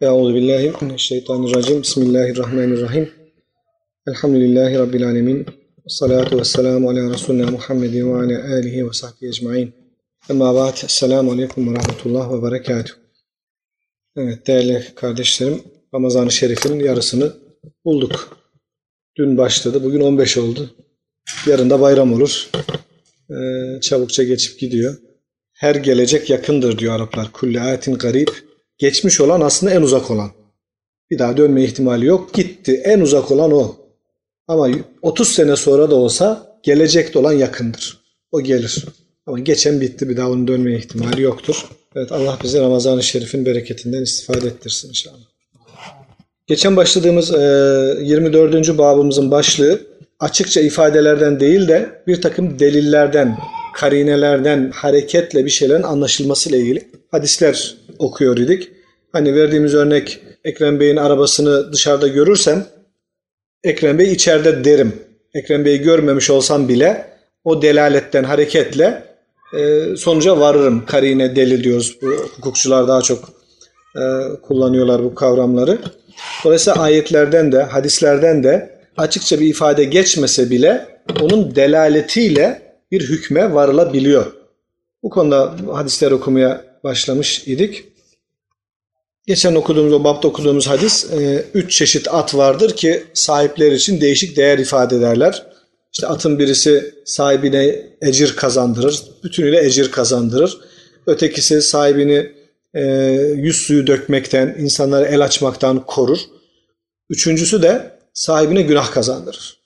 Euzu billahi mineşşeytanirracim. Bismillahirrahmanirrahim. Elhamdülillahi rabbil alamin. Salatu vesselamu ala Resulina Muhammedin ve ala alihi ve sahbihi ecmaîn. Amma ba'd. Esselamu aleyküm ve rahmetullah ve berekatuh. Evet değerli kardeşlerim, Ramazan-ı Şerif'in yarısını bulduk. Dün başladı, bugün 15 oldu. Yarın da bayram olur. Ee, çabukça geçip gidiyor. Her gelecek yakındır diyor Araplar. Kulli ayetin garip. Geçmiş olan aslında en uzak olan. Bir daha dönme ihtimali yok. Gitti. En uzak olan o. Ama 30 sene sonra da olsa gelecekte olan yakındır. O gelir. Ama geçen bitti. Bir daha onun dönme ihtimali yoktur. Evet Allah bizi Ramazan-ı Şerif'in bereketinden istifade ettirsin inşallah. Geçen başladığımız 24. babımızın başlığı açıkça ifadelerden değil de bir takım delillerden, karinelerden hareketle bir şeylerin anlaşılmasıyla ilgili hadisler okuyor idik. Hani verdiğimiz örnek Ekrem Bey'in arabasını dışarıda görürsem Ekrem Bey içeride derim. Ekrem Bey'i görmemiş olsam bile o delaletten hareketle e, sonuca varırım. Karine delil diyoruz. Bu hukukçular daha çok e, kullanıyorlar bu kavramları. Dolayısıyla ayetlerden de hadislerden de açıkça bir ifade geçmese bile onun delaletiyle bir hükme varılabiliyor. Bu konuda hadisler okumaya başlamış idik. Geçen okuduğumuz, o bapta okuduğumuz hadis, e, üç çeşit at vardır ki sahipler için değişik değer ifade ederler. İşte atın birisi sahibine ecir kazandırır, bütünüyle ecir kazandırır. Ötekisi sahibini e, yüz suyu dökmekten, insanlara el açmaktan korur. Üçüncüsü de sahibine günah kazandırır.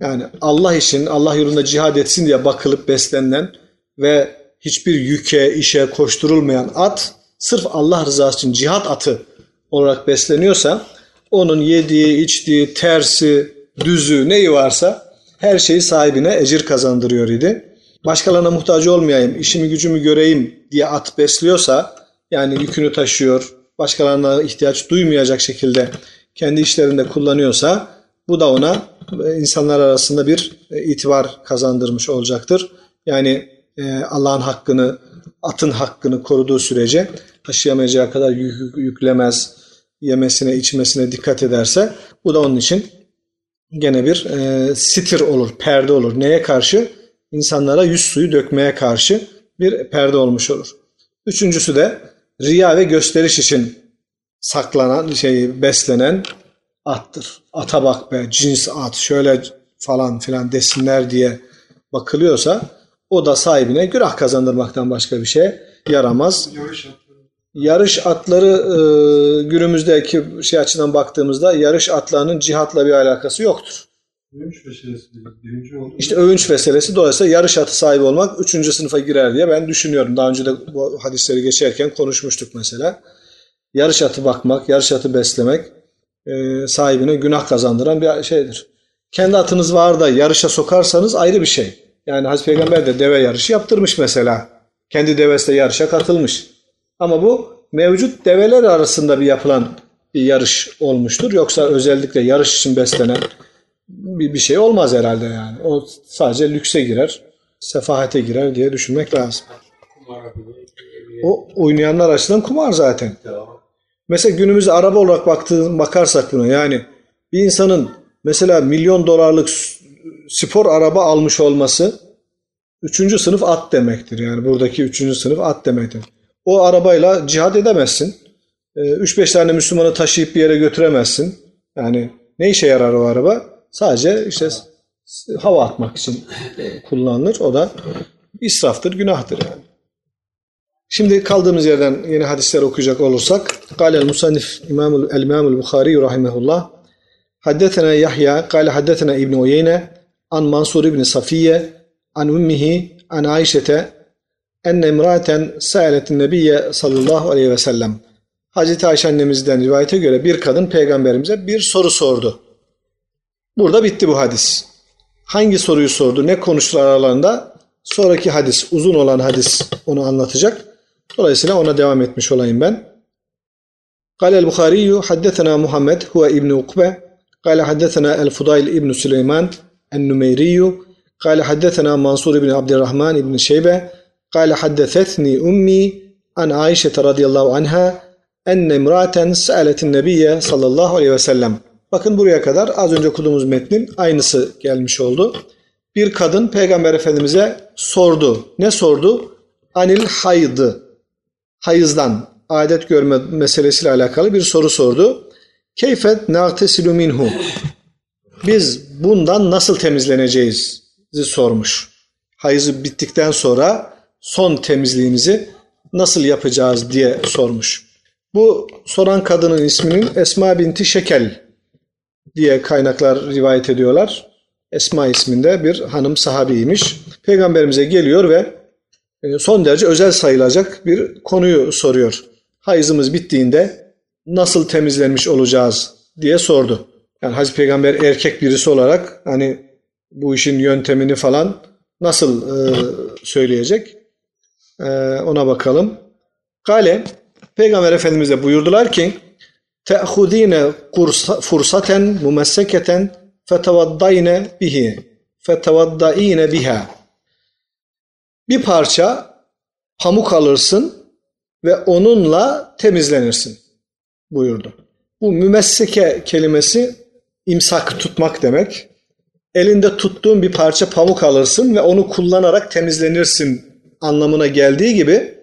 Yani Allah için, Allah yolunda cihad etsin diye bakılıp beslenen ve hiçbir yüke, işe koşturulmayan at sırf Allah rızası için cihat atı olarak besleniyorsa onun yediği, içtiği, tersi, düzü neyi varsa her şeyi sahibine ecir kazandırıyor idi. Başkalarına muhtaç olmayayım, işimi gücümü göreyim diye at besliyorsa yani yükünü taşıyor, başkalarına ihtiyaç duymayacak şekilde kendi işlerinde kullanıyorsa bu da ona insanlar arasında bir itibar kazandırmış olacaktır. Yani Allah'ın hakkını, atın hakkını koruduğu sürece taşıyamayacağı kadar yük, yüklemez, yemesine, içmesine dikkat ederse bu da onun için gene bir e, sitir olur, perde olur. Neye karşı? İnsanlara yüz suyu dökmeye karşı bir perde olmuş olur. Üçüncüsü de riya ve gösteriş için saklanan, şey beslenen attır. Ata bak be, cins at, şöyle falan filan desinler diye bakılıyorsa o da sahibine günah kazandırmaktan başka bir şey yaramaz. Yarış Yarış atları e, günümüzdeki şey açıdan baktığımızda yarış atlarının cihatla bir alakası yoktur. Övünç meselesi. İşte övünç meselesi dolayısıyla yarış atı sahibi olmak üçüncü sınıfa girer diye ben düşünüyorum. Daha önce de bu hadisleri geçerken konuşmuştuk mesela. Yarış atı bakmak, yarış atı beslemek e, sahibine günah kazandıran bir şeydir. Kendi atınız var da yarışa sokarsanız ayrı bir şey. Yani Hazreti Peygamber de deve yarışı yaptırmış mesela. Kendi devesiyle yarışa katılmış. Ama bu mevcut develer arasında bir yapılan bir yarış olmuştur. Yoksa özellikle yarış için beslenen bir, bir şey olmaz herhalde yani. O sadece lükse girer, sefahate girer diye düşünmek lazım. O oynayanlar açısından kumar zaten. Mesela günümüzde araba olarak baktığın, bakarsak buna yani bir insanın mesela milyon dolarlık spor araba almış olması üçüncü sınıf at demektir. Yani buradaki üçüncü sınıf at demektir. O arabayla cihad edemezsin. 3-5 ee, tane Müslümanı taşıyıp bir yere götüremezsin. Yani ne işe yarar o araba? Sadece işte hava atmak için kullanılır. O da israftır, günahtır yani. Şimdi kaldığımız yerden yeni hadisler okuyacak olursak قال المصنف إمام الإمام البخاري رحمه الله حدثنا يحيى قال حدثنا ابن عيينة عن منصور بن صفية عن أمه عن عائشة enne imraten sa'aletin nebiyye sallallahu aleyhi ve sellem. Hazreti Ayşe annemizden rivayete göre bir kadın peygamberimize bir soru sordu. Burada bitti bu hadis. Hangi soruyu sordu, ne konuştular aralarında? Sonraki hadis, uzun olan hadis onu anlatacak. Dolayısıyla ona devam etmiş olayım ben. قال البخاري حدثنا محمد هو ابن عقبة قال حدثنا الفضيل ابن سليمان النميري قال حدثنا منصور بن عبد الرحمن بن شيبة قال حدثتني أمي عن عائشة رضي الله عنها enne imraten sa'aletin nebiyye sallallahu aleyhi ve sellem. Bakın buraya kadar az önce okuduğumuz metnin aynısı gelmiş oldu. Bir kadın Peygamber Efendimiz'e sordu. Ne sordu? Anil haydı. Hayızdan, adet görme meselesiyle alakalı bir soru sordu. Keyfet nagtesilu minhu. Biz bundan nasıl temizleneceğiz? sormuş. Hayızı bittikten sonra son temizliğimizi nasıl yapacağız diye sormuş. Bu soran kadının isminin Esma binti Şekel diye kaynaklar rivayet ediyorlar. Esma isminde bir hanım sahabiymiş. Peygamberimize geliyor ve son derece özel sayılacak bir konuyu soruyor. Hayızımız bittiğinde nasıl temizlenmiş olacağız diye sordu. Yani Hazreti Peygamber erkek birisi olarak hani bu işin yöntemini falan nasıl e, söyleyecek? E, ona bakalım. Gale Peygamber Efendimiz de buyurdular ki te'hudine fursaten mumesseketen fetevaddayne bihi fetevaddayine biha bir parça pamuk alırsın ve onunla temizlenirsin buyurdu. Bu mümesseke kelimesi imsak tutmak demek. Elinde tuttuğun bir parça pamuk alırsın ve onu kullanarak temizlenirsin anlamına geldiği gibi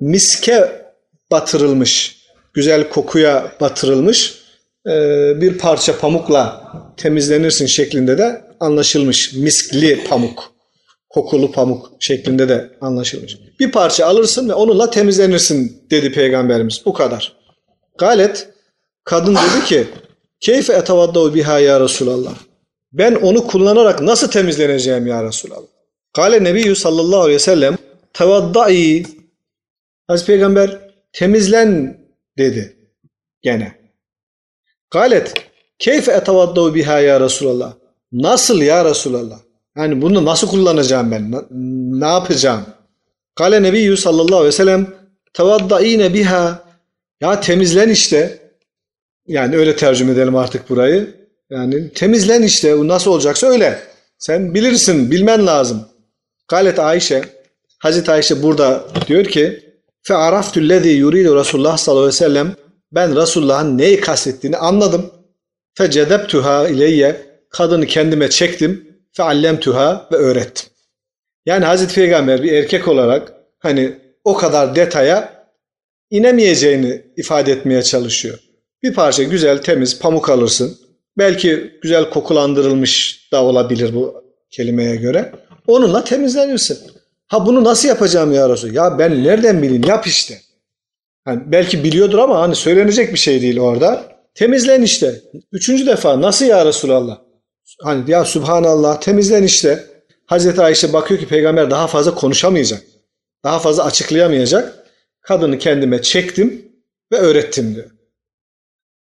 miske batırılmış, güzel kokuya batırılmış e, bir parça pamukla temizlenirsin şeklinde de anlaşılmış. Miskli pamuk, kokulu pamuk şeklinde de anlaşılmış. Bir parça alırsın ve onunla temizlenirsin dedi Peygamberimiz. Bu kadar. Galet kadın dedi ki Keyfe etavaddavu biha ya Resulallah. Ben onu kullanarak nasıl temizleneceğim ya Resulallah? Kale Nebiyyü sallallahu aleyhi ve sellem tevaddai Hazreti Peygamber temizlen dedi gene. Galet keyfe etavaddavu biha ya Resulallah. Nasıl ya Resulallah? Yani bunu nasıl kullanacağım ben? Ne yapacağım? Kale Nebiyyü sallallahu aleyhi ve sellem tevaddaine biha ya temizlen işte. Yani öyle tercüme edelim artık burayı. Yani temizlen işte. Bu nasıl olacaksa öyle. Sen bilirsin, bilmen lazım. Galet Ayşe, Hazreti Ayşe burada diyor ki fe araftü lezî yuridu Resulullah sallallahu aleyhi ve sellem ben Resulullah'ın neyi kastettiğini anladım. Fe cedebtüha ileyye kadını kendime çektim feallemtüha ve öğrettim. Yani Hazreti Peygamber bir erkek olarak hani o kadar detaya inemeyeceğini ifade etmeye çalışıyor. Bir parça güzel temiz pamuk alırsın. Belki güzel kokulandırılmış da olabilir bu kelimeye göre. Onunla temizlenirsin. Ha bunu nasıl yapacağım ya Resul? Ya ben nereden bileyim? Yap işte. Yani belki biliyordur ama hani söylenecek bir şey değil orada. Temizlen işte. Üçüncü defa nasıl ya Resulallah? Hani ya Subhanallah temizlen işte. Hazreti Ayşe bakıyor ki peygamber daha fazla konuşamayacak. Daha fazla açıklayamayacak. Kadını kendime çektim ve öğrettim diyor.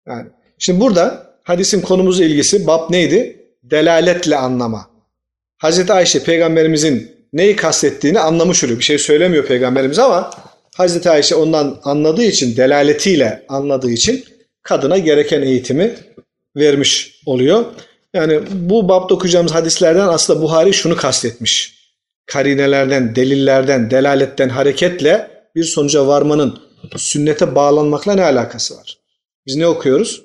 Yani şimdi burada hadisin konumuzla ilgisi bab neydi? Delaletle anlama. Hazreti Ayşe peygamberimizin neyi kastettiğini anlamış oluyor. Bir şey söylemiyor peygamberimiz ama Hazreti Ayşe ondan anladığı için, delaletiyle anladığı için kadına gereken eğitimi vermiş oluyor. Yani bu babda okuyacağımız hadislerden aslında Buhari şunu kastetmiş. Karinelerden, delillerden, delaletten hareketle bir sonuca varmanın sünnete bağlanmakla ne alakası var? Biz ne okuyoruz?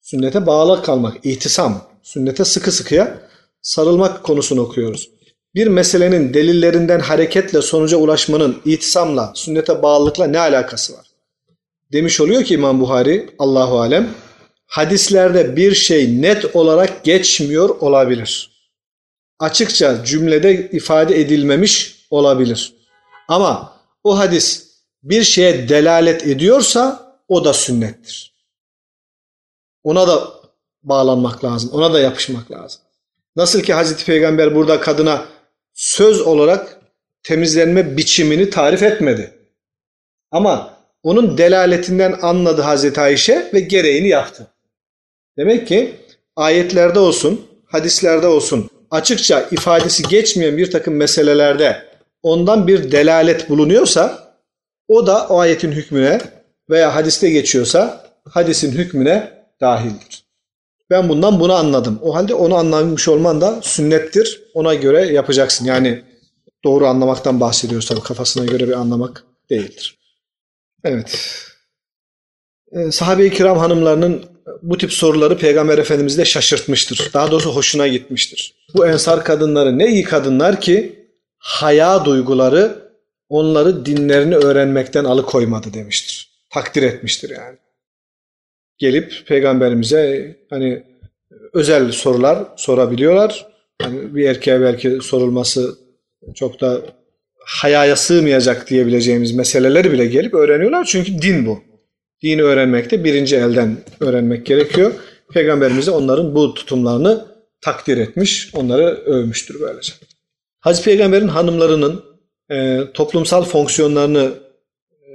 Sünnete bağlı kalmak, ihtisam, sünnete sıkı sıkıya sarılmak konusunu okuyoruz. Bir meselenin delillerinden hareketle sonuca ulaşmanın ihtisamla, sünnete bağlılıkla ne alakası var? Demiş oluyor ki İmam Buhari, Allahu Alem, hadislerde bir şey net olarak geçmiyor olabilir. Açıkça cümlede ifade edilmemiş olabilir. Ama o hadis bir şeye delalet ediyorsa o da sünnettir. Ona da bağlanmak lazım. Ona da yapışmak lazım. Nasıl ki Hazreti Peygamber burada kadına söz olarak temizlenme biçimini tarif etmedi. Ama onun delaletinden anladı Hazreti Ayşe ve gereğini yaptı. Demek ki ayetlerde olsun, hadislerde olsun açıkça ifadesi geçmeyen bir takım meselelerde ondan bir delalet bulunuyorsa o da o ayetin hükmüne veya hadiste geçiyorsa hadisin hükmüne dahildir. Ben bundan bunu anladım. O halde onu anlamış olman da sünnettir. Ona göre yapacaksın. Yani doğru anlamaktan bahsediyoruz tabii kafasına göre bir anlamak değildir. Evet. E, sahabe-i kiram hanımlarının bu tip soruları Peygamber Efendimiz de şaşırtmıştır. Daha doğrusu hoşuna gitmiştir. Bu ensar kadınları ne iyi kadınlar ki haya duyguları onları dinlerini öğrenmekten alıkoymadı demiştir. Takdir etmiştir yani. Gelip peygamberimize hani özel sorular sorabiliyorlar. Hani bir erkeğe belki sorulması çok da hayaya sığmayacak diyebileceğimiz meseleleri bile gelip öğreniyorlar. Çünkü din bu. Dini öğrenmekte birinci elden öğrenmek gerekiyor. Peygamberimize onların bu tutumlarını takdir etmiş, onları övmüştür böylece. Hazreti Peygamber'in hanımlarının e, toplumsal fonksiyonlarını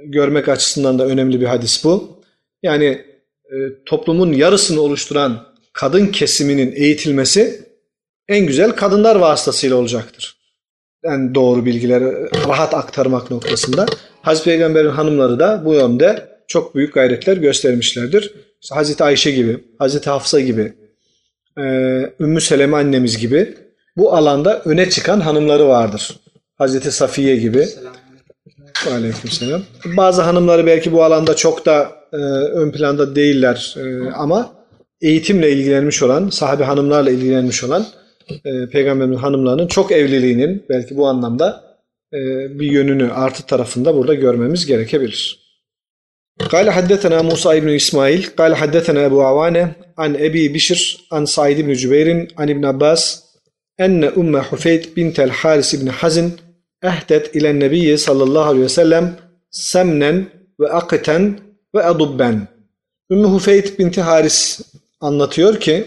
görmek açısından da önemli bir hadis bu. Yani e, toplumun yarısını oluşturan kadın kesiminin eğitilmesi en güzel kadınlar vasıtasıyla olacaktır. En doğru bilgileri rahat aktarmak noktasında. Hazreti Peygamber'in hanımları da bu yönde çok büyük gayretler göstermişlerdir. Hazreti Ayşe gibi, Hazreti Hafsa gibi, e, Ümmü Seleme annemiz gibi bu alanda öne çıkan hanımları vardır. Hazreti Safiye gibi. Aleykümselam. Bazı hanımları belki bu alanda çok da e, ön planda değiller e, ama eğitimle ilgilenmiş olan, sahabe hanımlarla ilgilenmiş olan e, Peygamberin hanımlarının çok evliliğinin belki bu anlamda bir yönünü artı tarafında burada görmemiz gerekebilir. قال حدثنا موسى بن إسماعيل قال حدثنا أبو عوانة عن أبي بشر عن سعيد بن جبير عن ابن عباس أن أم حفيد بنت الحارث بن حزن أهدت إلى النبي صلى الله عليه وسلم سمنا وأقتا وأضبا Ümmü Hufeyt binti Haris anlatıyor ki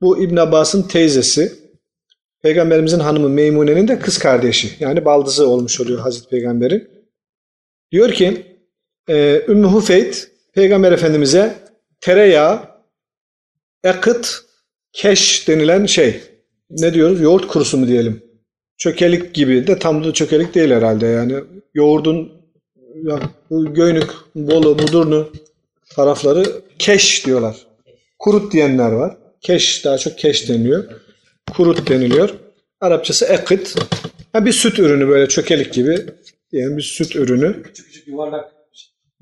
bu İbn Abbas'ın teyzesi Peygamberimizin hanımı Meymune'nin de kız kardeşi yani baldızı olmuş oluyor Hazreti Peygamber'in. Diyor ki e, Ümmü Hufeyt Peygamber Efendimiz'e tereyağı, ekıt, keş denilen şey ne diyoruz? Yoğurt kurusu mu diyelim? Çökelik gibi de tam da çökelik değil herhalde yani. Yoğurdun ya, bu Göynük, Bolu, Mudurnu tarafları keş diyorlar. Kurut diyenler var. Keş daha çok keş deniyor. Kurut deniliyor. Arapçası ekit. Ha, bir süt ürünü böyle çökelik gibi diyelim bir süt ürünü. Küçük küçük yuvarlak.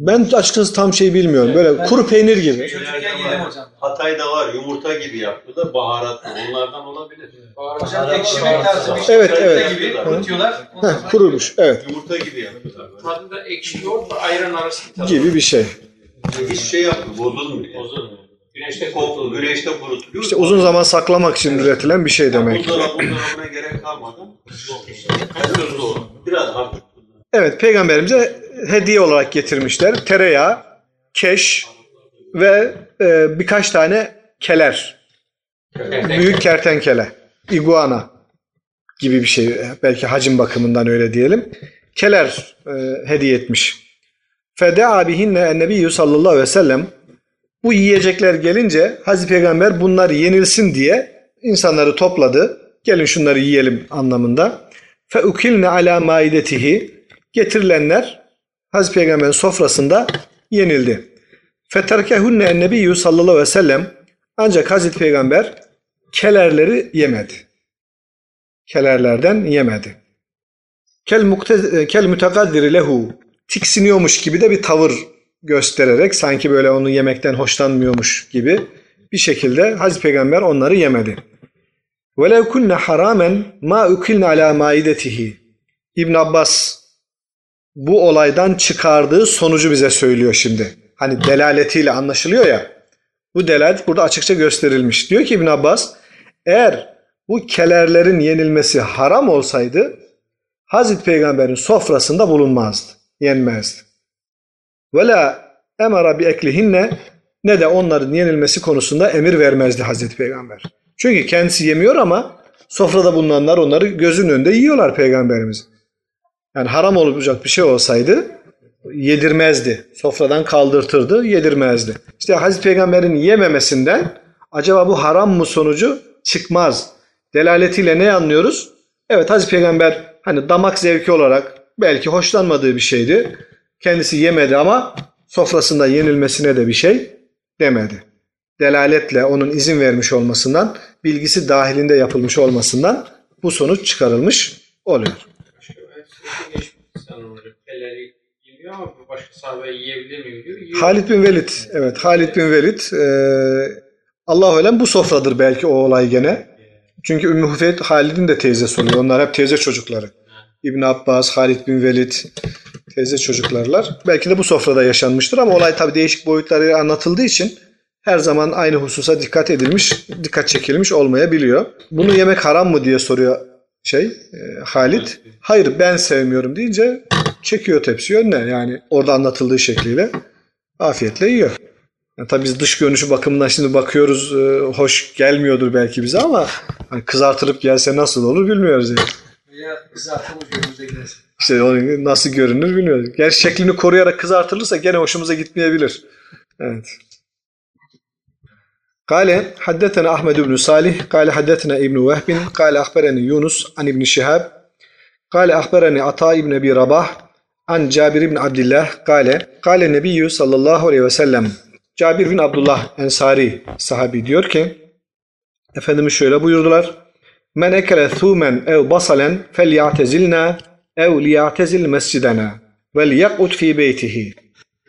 Ben açıkçası tam şey bilmiyorum. Böyle kuru peynir gibi. Çocukken yedim hocam. Hatay'da var yumurta gibi yaptı da baharatlı. Onlardan olabilir. Hocam ekşimek lazım. Evet, Köfte evet. gibi. Kurutuyorlar. ondan Heh, sonra- kurumuş. Evet. Yumurta gibi yapıyorlar. böyle. Tadında ekşi yoğurt ve ayran arası bir tadı. Gibi bir şey. Hiç şey yapmıyor, bozulmuyor. Bozulmuyor. Güneşte Koklu, güneşte kurutuluyor. İşte uzun zaman saklamak için üretilen bir şey demek. Buzdolabı, buzdolabına gerek kalmadı. Çok doğru. Biraz hafif. Evet peygamberimize hediye olarak getirmişler. Tereyağı, keş ve e, birkaç tane keler. Büyük kertenkele, iguana gibi bir şey. Belki hacim bakımından öyle diyelim. Keler e, hediye etmiş. Feda bihinne ennebiyyü sallallahu aleyhi ve sellem bu yiyecekler gelince Hazreti Peygamber bunlar yenilsin diye insanları topladı. Gelin şunları yiyelim anlamında. Fe ukilne ala maidetihi getirilenler Hazreti Peygamber'in sofrasında yenildi. Feterkehunne ennebiyyü sallallahu aleyhi ve sellem ancak Hazreti Peygamber kelerleri yemedi. Kelerlerden yemedi. Kel, mukte, kel mütekaddiri lehu tiksiniyormuş gibi de bir tavır göstererek sanki böyle onu yemekten hoşlanmıyormuş gibi bir şekilde Hazreti Peygamber onları yemedi. وَلَوْ كُنَّ حَرَامًا مَا اُكِلْنَ عَلَى مَائِدَتِهِ İbn Abbas bu olaydan çıkardığı sonucu bize söylüyor şimdi. Hani delaletiyle anlaşılıyor ya. Bu delalet burada açıkça gösterilmiş. Diyor ki İbn Abbas eğer bu kelerlerin yenilmesi haram olsaydı Hazreti Peygamber'in sofrasında bulunmazdı. Yenmezdi. Ve la emara bi eklihinne ne de onların yenilmesi konusunda emir vermezdi Hazreti Peygamber. Çünkü kendisi yemiyor ama sofrada bulunanlar onları gözünün önünde yiyorlar Peygamberimiz. Yani haram olacak bir şey olsaydı yedirmezdi. Sofradan kaldırtırdı, yedirmezdi. İşte Hazreti Peygamber'in yememesinden acaba bu haram mı sonucu çıkmaz. Delaletiyle ne anlıyoruz? Evet Hazreti Peygamber hani damak zevki olarak belki hoşlanmadığı bir şeydi. Kendisi yemedi ama sofrasında yenilmesine de bir şey demedi. Delaletle onun izin vermiş olmasından, bilgisi dahilinde yapılmış olmasından bu sonuç çıkarılmış oluyor. Sanırım hocam. Kelleri diyor ama bu başka sahabe yiyebilir miyim diyor. Yiyor. Halid bin Velid. Evet Halid bin Velid. E, Allah alem bu sofradır belki o olay gene. Çünkü Ümmü Hufeyt Halid'in de teyzesi oluyor. Onlar hep teyze çocukları. İbn Abbas, Halid bin Velid teyze çocuklarlar. Belki de bu sofrada yaşanmıştır ama olay tabii değişik boyutlarıyla anlatıldığı için her zaman aynı hususa dikkat edilmiş, dikkat çekilmiş olmayabiliyor. Bunu yemek haram mı diye soruyor şey e, Halid. Hayır ben sevmiyorum deyince çekiyor tepsi önüne yani orada anlatıldığı şekliyle afiyetle yiyor. Yani tabii biz dış görünüşü bakımından şimdi bakıyoruz e, hoş gelmiyordur belki bize ama hani kızartılıp gelse nasıl olur bilmiyoruz yani. Ya kızartılmış önümüze. İşte o nasıl görünür bilmiyoruz. Gerçi şeklini koruyarak kızartılırsa gene hoşumuza gitmeyebilir. Evet. قال حدثنا أحمد بن صالح قال حدثنا ابن وهب قال أخبرني يونس عن ابن شهاب قال أخبرني عطاء بن أبي رباح عن جابر بن عبد الله قال قال النبي صلى الله عليه وسلم Cabir bin Abdullah Ensari sahabi diyor ki Efendimiz şöyle buyurdular. Men ekele thumen ev basalen fel ya'tezilna ev liya'tezil mescidena vel yakut fi beytihi.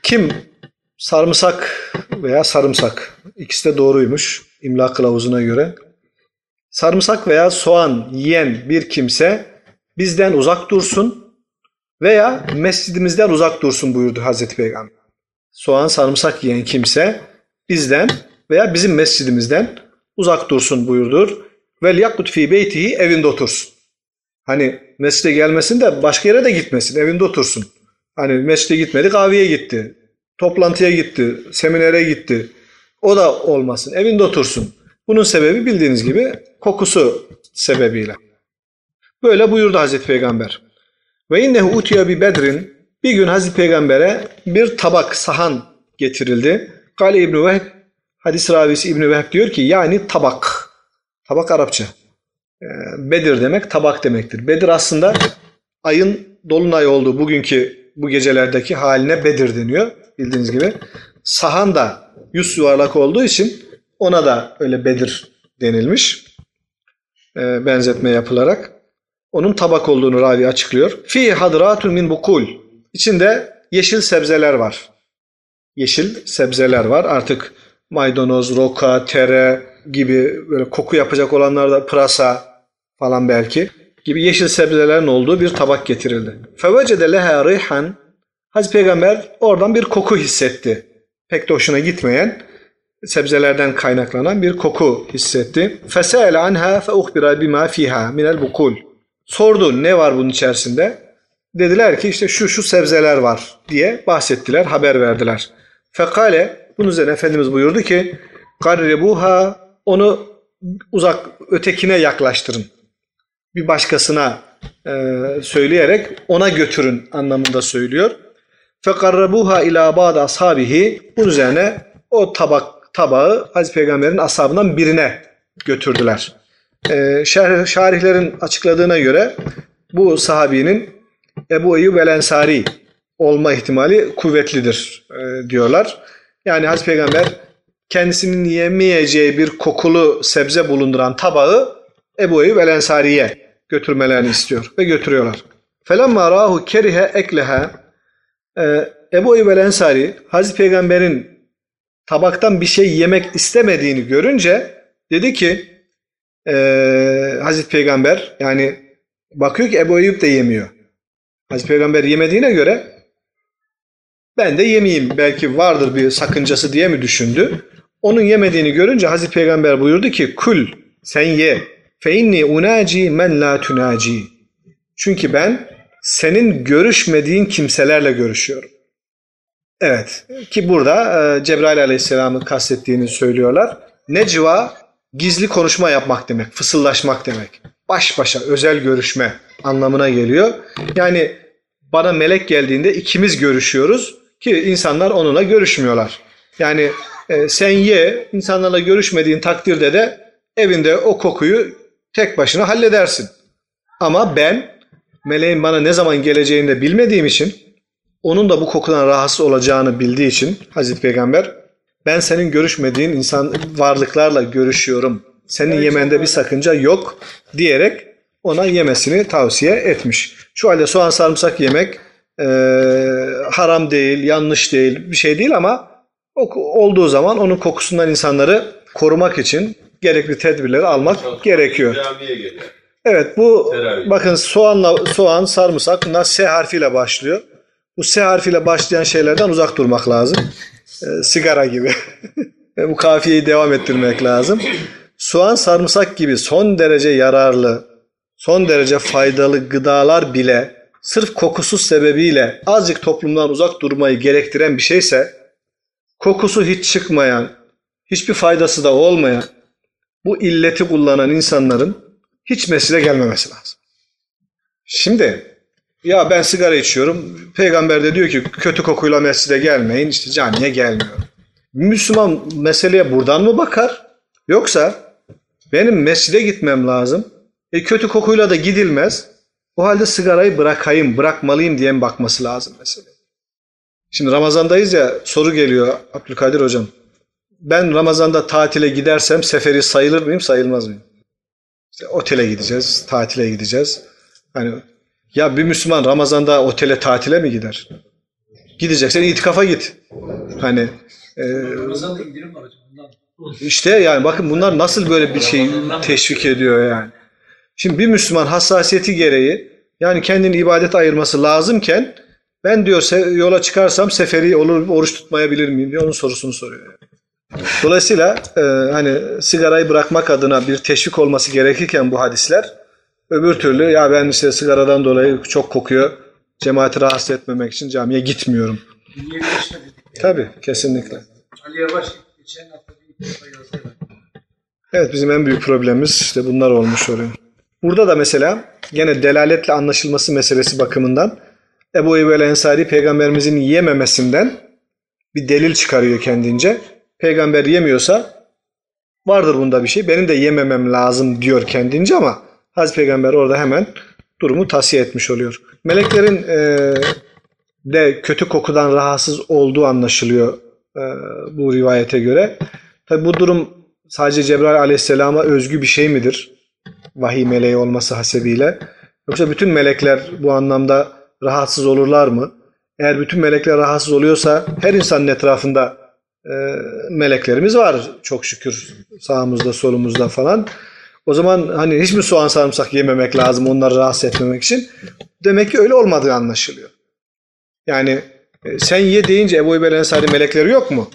Kim sarımsak veya sarımsak ikisi de doğruymuş imla kılavuzuna göre. Sarımsak veya soğan yiyen bir kimse bizden uzak dursun veya mescidimizden uzak dursun buyurdu Hazreti Peygamber. Soğan sarımsak yiyen kimse bizden veya bizim mescidimizden uzak dursun buyurdur. Vel yakut fi beytihi evinde otursun. Hani mescide gelmesin de başka yere de gitmesin. Evinde otursun. Hani mescide gitmedi kahveye gitti. Toplantıya gitti. Seminere gitti. O da olmasın. Evinde otursun. Bunun sebebi bildiğiniz gibi kokusu sebebiyle. Böyle buyurdu Hazreti Peygamber. Ve innehu utiya bi bedrin bir gün Hazreti Peygamber'e bir tabak sahan getirildi. Kale İbn Vehb hadis ravisi İbn Vehb diyor ki yani tabak. Tabak Arapça. Ee, Bedir demek tabak demektir. Bedir aslında ayın dolunay olduğu bugünkü bu gecelerdeki haline Bedir deniyor. Bildiğiniz gibi. Sahan da yüz yuvarlak olduğu için ona da öyle Bedir denilmiş. Ee, benzetme yapılarak. Onun tabak olduğunu ravi açıklıyor. Fi hadratun min bukul. İçinde yeşil sebzeler var. Yeşil sebzeler var. Artık maydanoz, roka, tere gibi böyle koku yapacak olanlar da pırasa falan belki gibi yeşil sebzelerin olduğu bir tabak getirildi. Fevecede leha rihan Hazreti Peygamber oradan bir koku hissetti. Pek de hoşuna gitmeyen sebzelerden kaynaklanan bir koku hissetti. Fesele anha fe uhbira bima fiha minel bukul. Sordu ne var bunun içerisinde? Dediler ki işte şu şu sebzeler var diye bahsettiler, haber verdiler. Fekale bunun üzerine Efendimiz buyurdu ki Garribuha onu uzak ötekine yaklaştırın. Bir başkasına e, söyleyerek ona götürün anlamında söylüyor. Fekarrabuha ila ba'd ashabihi bunun üzerine o tabak tabağı Hazreti Peygamber'in ashabından birine götürdüler. E, şer, şarihlerin açıkladığına göre bu sahabinin Ebu Eyyub el Ensari olma ihtimali kuvvetlidir e, diyorlar. Yani Hazreti Peygamber kendisinin yemeyeceği bir kokulu sebze bulunduran tabağı Ebu Eyyub el Ensari'ye götürmelerini istiyor ve götürüyorlar. Rahu kerihe ekleha e, Ebu Eyyub el Ensari Hazreti Peygamber'in tabaktan bir şey yemek istemediğini görünce dedi ki e, Hazreti Peygamber yani bakıyor ki Ebu Eyyub de yemiyor. Hazreti Peygamber yemediğine göre ben de yemeyeyim belki vardır bir sakıncası diye mi düşündü. Onun yemediğini görünce Hazreti Peygamber buyurdu ki kul sen ye fe inni unaci men la tunaci. Çünkü ben senin görüşmediğin kimselerle görüşüyorum. Evet ki burada e, Cebrail Aleyhisselam'ı kastettiğini söylüyorlar. Necva gizli konuşma yapmak demek, fısıldaşmak demek. Baş başa özel görüşme anlamına geliyor. Yani bana melek geldiğinde ikimiz görüşüyoruz ki insanlar onunla görüşmüyorlar. Yani e, sen ye, insanlarla görüşmediğin takdirde de evinde o kokuyu tek başına halledersin. Ama ben meleğin bana ne zaman geleceğini de bilmediğim için onun da bu kokudan rahatsız olacağını bildiği için Hazreti Peygamber ben senin görüşmediğin insan varlıklarla görüşüyorum. Senin yemende bir sakınca yok diyerek ona yemesini tavsiye etmiş. Şu halde soğan sarımsak yemek e, haram değil, yanlış değil, bir şey değil ama olduğu zaman onun kokusundan insanları korumak için gerekli tedbirleri almak gerekiyor. Evet bu Teravih. bakın soğanla soğan, sarımsak bunlar S harfiyle başlıyor. Bu S harfiyle başlayan şeylerden uzak durmak lazım. Ee, sigara gibi. Bu kafiyeyi devam ettirmek lazım. Soğan, sarımsak gibi son derece yararlı, son derece faydalı gıdalar bile sırf kokusu sebebiyle azıcık toplumdan uzak durmayı gerektiren bir şeyse kokusu hiç çıkmayan, hiçbir faydası da olmayan bu illeti kullanan insanların hiç mescide gelmemesi lazım. Şimdi ya ben sigara içiyorum. Peygamber de diyor ki kötü kokuyla mescide gelmeyin. işte camiye gelmiyorum. Müslüman meseleye buradan mı bakar? Yoksa benim mescide gitmem lazım. E kötü kokuyla da gidilmez. O halde sigarayı bırakayım, bırakmalıyım diye mi bakması lazım mesela. Şimdi Ramazan'dayız ya soru geliyor Abdülkadir hocam. Ben Ramazan'da tatile gidersem seferi sayılır mıyım, sayılmaz mıyım? İşte otele gideceğiz, tatile gideceğiz. Hani ya bir Müslüman Ramazan'da otele tatile mi gider? Gideceksen itikafa git. Hani e, Ramazan'da indirim var hocam. Ondan. işte yani bakın bunlar nasıl böyle bir şey teşvik ediyor yani. Şimdi bir Müslüman hassasiyeti gereği yani kendini ibadet ayırması lazımken ben diyor yola çıkarsam seferi olur oruç tutmayabilir miyim diye onun sorusunu soruyor. yani. Dolayısıyla e, hani sigarayı bırakmak adına bir teşvik olması gerekirken bu hadisler öbür türlü ya ben işte sigaradan dolayı çok kokuyor cemaati rahatsız etmemek için camiye gitmiyorum. Tabii kesinlikle. Ali Yavaş geçen hafta. Evet bizim en büyük problemimiz işte bunlar olmuş oluyor. Burada da mesela gene delaletle anlaşılması meselesi bakımından Ebu Eyyub el-Ensari peygamberimizin yememesinden bir delil çıkarıyor kendince. Peygamber yemiyorsa vardır bunda bir şey. Benim de yememem lazım diyor kendince ama Hazreti Peygamber orada hemen durumu tavsiye etmiş oluyor. Meleklerin e, de kötü kokudan rahatsız olduğu anlaşılıyor e, bu rivayete göre. Tabi bu durum sadece Cebrail aleyhisselama özgü bir şey midir? Vahiy meleği olması hasebiyle. Yoksa bütün melekler bu anlamda rahatsız olurlar mı? Eğer bütün melekler rahatsız oluyorsa her insanın etrafında e, meleklerimiz var çok şükür sağımızda solumuzda falan. O zaman hani hiç mi soğan sarımsak yememek lazım onları rahatsız etmemek için? Demek ki öyle olmadığı anlaşılıyor. Yani e, sen ye deyince Ebu Eyyub el-Ensari melekleri yok mu?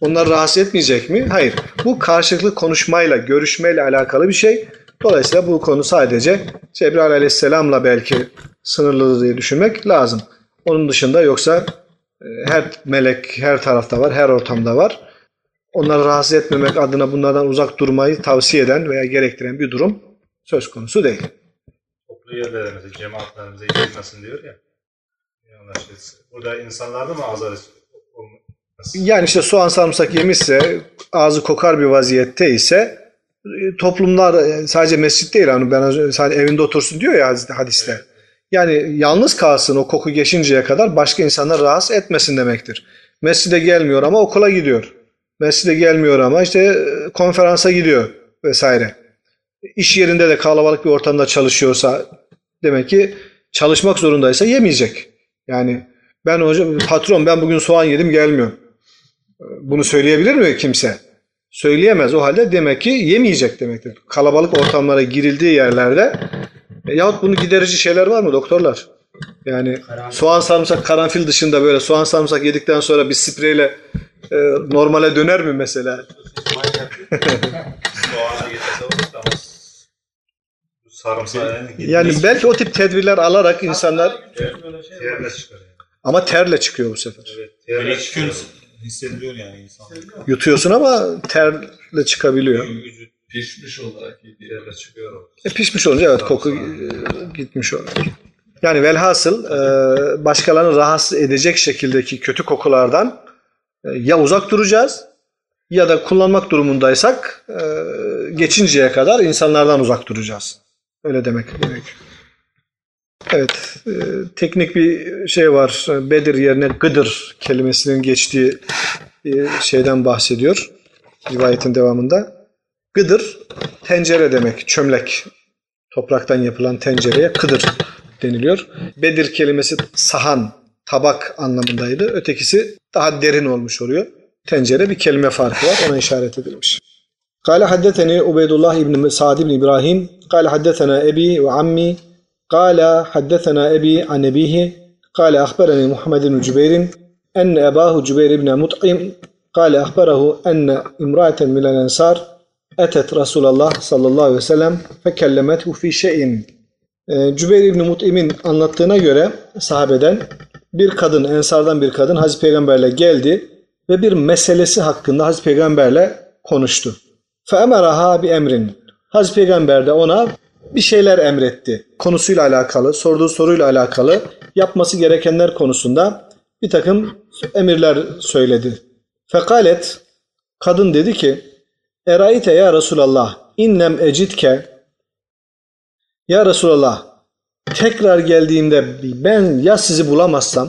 Onları rahatsız etmeyecek mi? Hayır. Bu karşılıklı konuşmayla, görüşmeyle alakalı bir şey. Dolayısıyla bu konu sadece Cebrail aleyhisselamla belki sınırlı diye düşünmek lazım. Onun dışında yoksa her melek her tarafta var, her ortamda var. Onları rahatsız etmemek adına bunlardan uzak durmayı tavsiye eden veya gerektiren bir durum söz konusu değil. toplu yerlerimize, cemaatlerimize girmesin diyor ya. İşte burada insanlarda mı azar? Yani işte soğan sarımsak yemişse, ağzı kokar bir vaziyette ise e, toplumlar e, sadece mescit değil hani ben sadece evinde otursun diyor ya hadiste. Yani yalnız kalsın o koku geçinceye kadar başka insanlar rahatsız etmesin demektir. Mescide gelmiyor ama okula gidiyor. Mescide gelmiyor ama işte e, konferansa gidiyor vesaire. İş yerinde de kalabalık bir ortamda çalışıyorsa demek ki çalışmak zorundaysa yemeyecek. Yani ben hocam patron ben bugün soğan yedim gelmiyor. Bunu söyleyebilir mi kimse? Söyleyemez. O halde demek ki yemeyecek demektir. Kalabalık ortamlara girildiği yerlerde e, yahut bunu giderici şeyler var mı doktorlar? Yani soğan sarımsak karanfil dışında böyle soğan sarımsak yedikten sonra bir spreyle e, normale döner mi mesela? Yani belki o tip tedbirler alarak insanlar yerle çıkar. Yani. ama terle çıkıyor bu sefer. Evet, gün çıkar. hissediliyor yani insan. Yutuyorsun ama terle çıkabiliyor. Pişmiş olarak yediği Yerle çıkıyor. E, pişmiş olunca evet koku e, gitmiş olur. Yani velhasıl e, başkalarını rahatsız edecek şekildeki kötü kokulardan e, ya uzak duracağız ya da kullanmak durumundaysak e, geçinceye kadar insanlardan uzak duracağız. Öyle demek gerekiyor. Evet, e, teknik bir şey var. Bedir yerine Gıdır kelimesinin geçtiği e, şeyden bahsediyor rivayetin devamında. Gıdır tencere demek, çömlek. Topraktan yapılan tencereye kıdır deniliyor. Bedir kelimesi sahan, tabak anlamındaydı. Ötekisi daha derin olmuş oluyor. Tencere bir kelime farkı var. Ona işaret edilmiş. قال حدثني عبيد الله بن سعد بن إبراهيم قال حدثنا أبي وعمي قال حدثنا أبي عن أبيه قال أخبرني محمد بن جبير أن أباه جبير بن مطعم قال أخبره أن امرأة من الأنصار etet Resulullah sallallahu aleyhi ve sellem fekellemethu fi şeyin. Ee, Cübeyr İbni Mut'im'in anlattığına göre sahabeden bir kadın, ensardan bir kadın Hazreti Peygamber'le geldi ve bir meselesi hakkında Hazreti Peygamber'le konuştu. Fe'emeraha bi emrin. Hazreti Peygamber de ona bir şeyler emretti. Konusuyla alakalı, sorduğu soruyla alakalı yapması gerekenler konusunda bir takım emirler söyledi. Fekalet kadın dedi ki Eraite ya Resulallah innem ecitke ya Resulallah tekrar geldiğimde ben ya sizi bulamazsam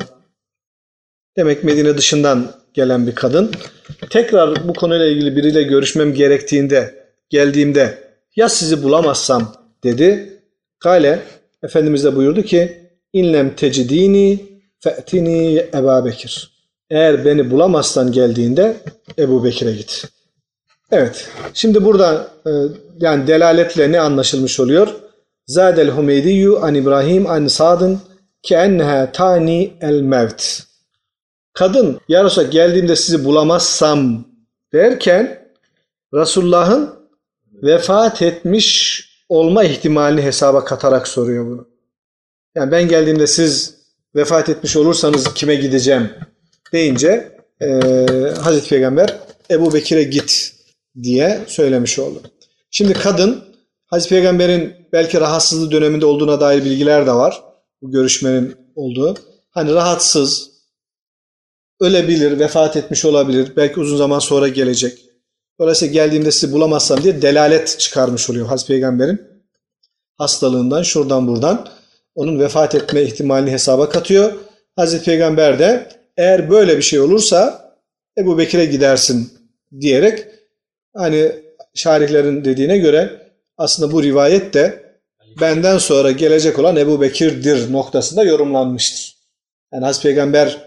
demek Medine dışından gelen bir kadın tekrar bu konuyla ilgili biriyle görüşmem gerektiğinde geldiğimde ya sizi bulamazsam dedi. Kale Efendimiz de buyurdu ki inlem tecidini fe'tini Ebu Bekir. Eğer beni bulamazsan geldiğinde Ebu Bekir'e git. Evet. Şimdi burada e, yani delaletle ne anlaşılmış oluyor? Zadel Humeydiyyu an İbrahim an Sad'ın ki enneha tani el mevt. Kadın ya geldiğimde sizi bulamazsam derken Resulullah'ın vefat etmiş olma ihtimalini hesaba katarak soruyor bunu. Yani ben geldiğimde siz vefat etmiş olursanız kime gideceğim deyince e, Hazreti Peygamber Ebu Bekir'e git diye söylemiş oldu. Şimdi kadın Hazreti Peygamber'in belki rahatsızlığı döneminde olduğuna dair bilgiler de var. Bu görüşmenin olduğu. Hani rahatsız, ölebilir, vefat etmiş olabilir. Belki uzun zaman sonra gelecek. Dolayısıyla geldiğimde sizi bulamazsam diye delalet çıkarmış oluyor Hazreti Peygamber'in hastalığından, şuradan buradan onun vefat etme ihtimalini hesaba katıyor. Hazreti Peygamber de eğer böyle bir şey olursa Ebu Bekir'e gidersin diyerek hani şarihlerin dediğine göre aslında bu rivayet de benden sonra gelecek olan Ebu Bekir'dir noktasında yorumlanmıştır. Yani Hazreti Peygamber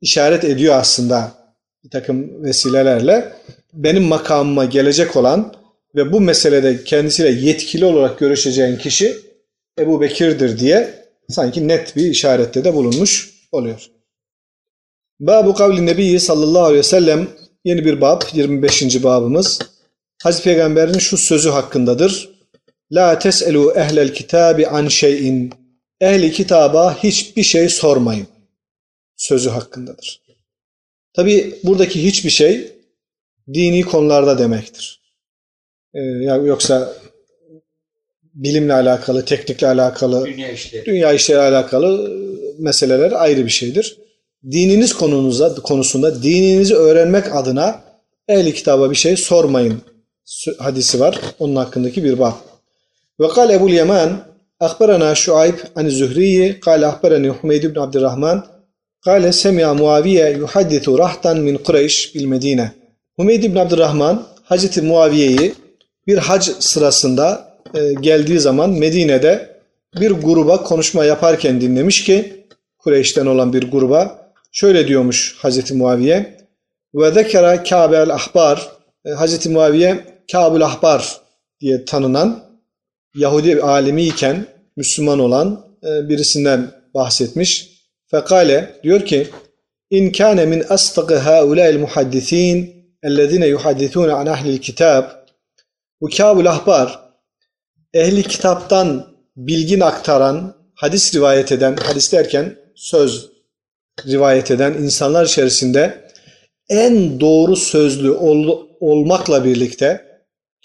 işaret ediyor aslında bir takım vesilelerle benim makamıma gelecek olan ve bu meselede kendisiyle yetkili olarak görüşeceğin kişi Ebu Bekir'dir diye sanki net bir işarette de bulunmuş oluyor. Babu kavli Nebi sallallahu aleyhi ve sellem yeni bir bab 25. babımız. Hazreti Peygamber'in şu sözü hakkındadır. La teselu ehlel kitabi an şeyin. Ehli kitaba hiçbir şey sormayın. Sözü hakkındadır. Tabi buradaki hiçbir şey dini konularda demektir. Ee, yoksa bilimle alakalı, teknikle alakalı, Dünya işleri. dünya işleri alakalı meseleler ayrı bir şeydir. Dininiz konunuza, konusunda dininizi öğrenmek adına ehli kitaba bir şey sormayın hadisi var. Onun hakkındaki bir bab. Ve kal Ebu'l Yaman akbarana Şuayb an Zühriyi kal akbarani Humeyd ibn Abdurrahman kale semi'a Muaviye yuhaddithu rahtan min Kureyş bil Medine. Humeyd ibn Abdurrahman Hazreti Muaviye'yi bir hac sırasında e, geldiği zaman Medine'de bir gruba konuşma yaparken dinlemiş ki Kureyş'ten olan bir gruba şöyle diyormuş Hazreti Muaviye. Ve zekera Kabe el Ahbar. E, Hazreti Muaviye Kabul Ahbar diye tanınan Yahudi alimi iken Müslüman olan e, birisinden bahsetmiş. Fekale diyor ki İn kâne min astaqı haulâil muhaddisîn ellezîne yuhaddithûne an ahlil kitab bu Kabul Ahbar ehli kitaptan bilgin aktaran, hadis rivayet eden, hadis derken söz rivayet eden insanlar içerisinde en doğru sözlü ol, olmakla birlikte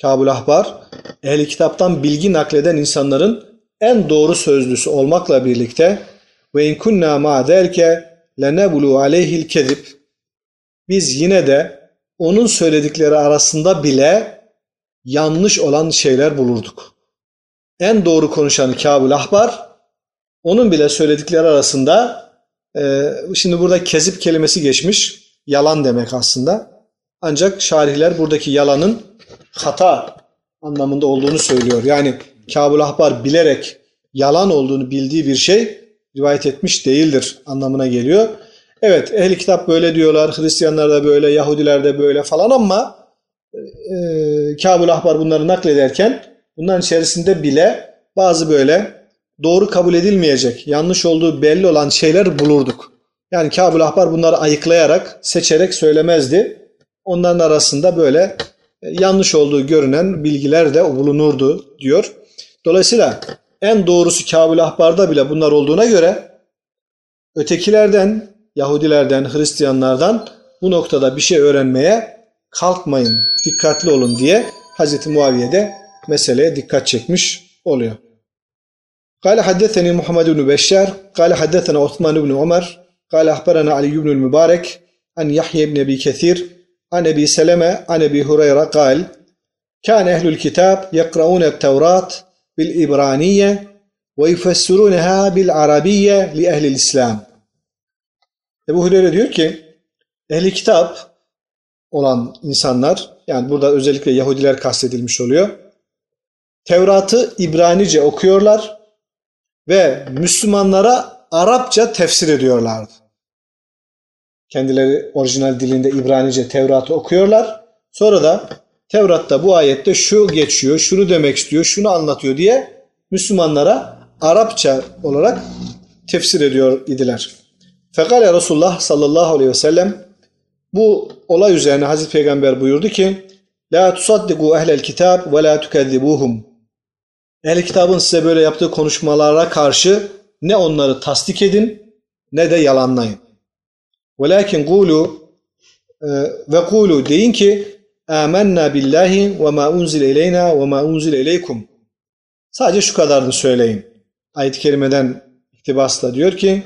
Kabul Ahbar ehli kitaptan bilgi nakleden insanların en doğru sözlüsü olmakla birlikte ve in kunna ma derke lenebulu aleyhil kezib biz yine de onun söyledikleri arasında bile yanlış olan şeyler bulurduk. En doğru konuşan Kabul Ahbar onun bile söyledikleri arasında şimdi burada kezip kelimesi geçmiş. Yalan demek aslında. Ancak şarihler buradaki yalanın hata anlamında olduğunu söylüyor. Yani Kabul Ahbar bilerek yalan olduğunu bildiği bir şey rivayet etmiş değildir anlamına geliyor. Evet ehli kitap böyle diyorlar, Hristiyanlar da böyle, Yahudiler de böyle falan ama e, Kabul Ahbar bunları naklederken bunların içerisinde bile bazı böyle doğru kabul edilmeyecek, yanlış olduğu belli olan şeyler bulurduk. Yani Kabul Ahbar bunları ayıklayarak, seçerek söylemezdi. Onların arasında böyle e, yanlış olduğu görünen bilgiler de bulunurdu diyor. Dolayısıyla en doğrusu Kabul Ahbar'da bile bunlar olduğuna göre ötekilerden, Yahudilerden, Hristiyanlardan bu noktada bir şey öğrenmeye kalkmayın, dikkatli olun diye Hz. Muaviye de meseleye dikkat çekmiş oluyor. قال حدثني محمد بن بشار قال حدثنا عثمان بن عمر قال أخبرنا علي بن المبارك عن يحيى بن أبي كثير عن أبي سلمة عن أبي هريرة قال كان أهل الكتاب يقرؤون التوراة بالإبرانية ويفسرونها بالعربية لأهل الإسلام Ebu Hureyre diyor ki ehli kitap olan insanlar yani burada özellikle Yahudiler kastedilmiş oluyor. Tevrat'ı İbranice okuyorlar ve Müslümanlara Arapça tefsir ediyorlardı. Kendileri orijinal dilinde İbranice Tevrat'ı okuyorlar. Sonra da Tevrat'ta bu ayette şu geçiyor, şunu demek istiyor, şunu anlatıyor diye Müslümanlara Arapça olarak tefsir ediyor idiler. Fekale Resulullah sallallahu aleyhi ve sellem bu olay üzerine Hazreti Peygamber buyurdu ki La tusaddiku ehlel kitab ve la tukezzibuhum Ehl-i kitabın size böyle yaptığı konuşmalara karşı ne onları tasdik edin ne de yalanlayın. Velakin kulu e, ve kulu deyin ki amennâ billahi ve ma unzile ileyna ve ma unzile ileykum. Sadece şu kadarını söyleyin. Ayet-i kerimeden iktibasla diyor ki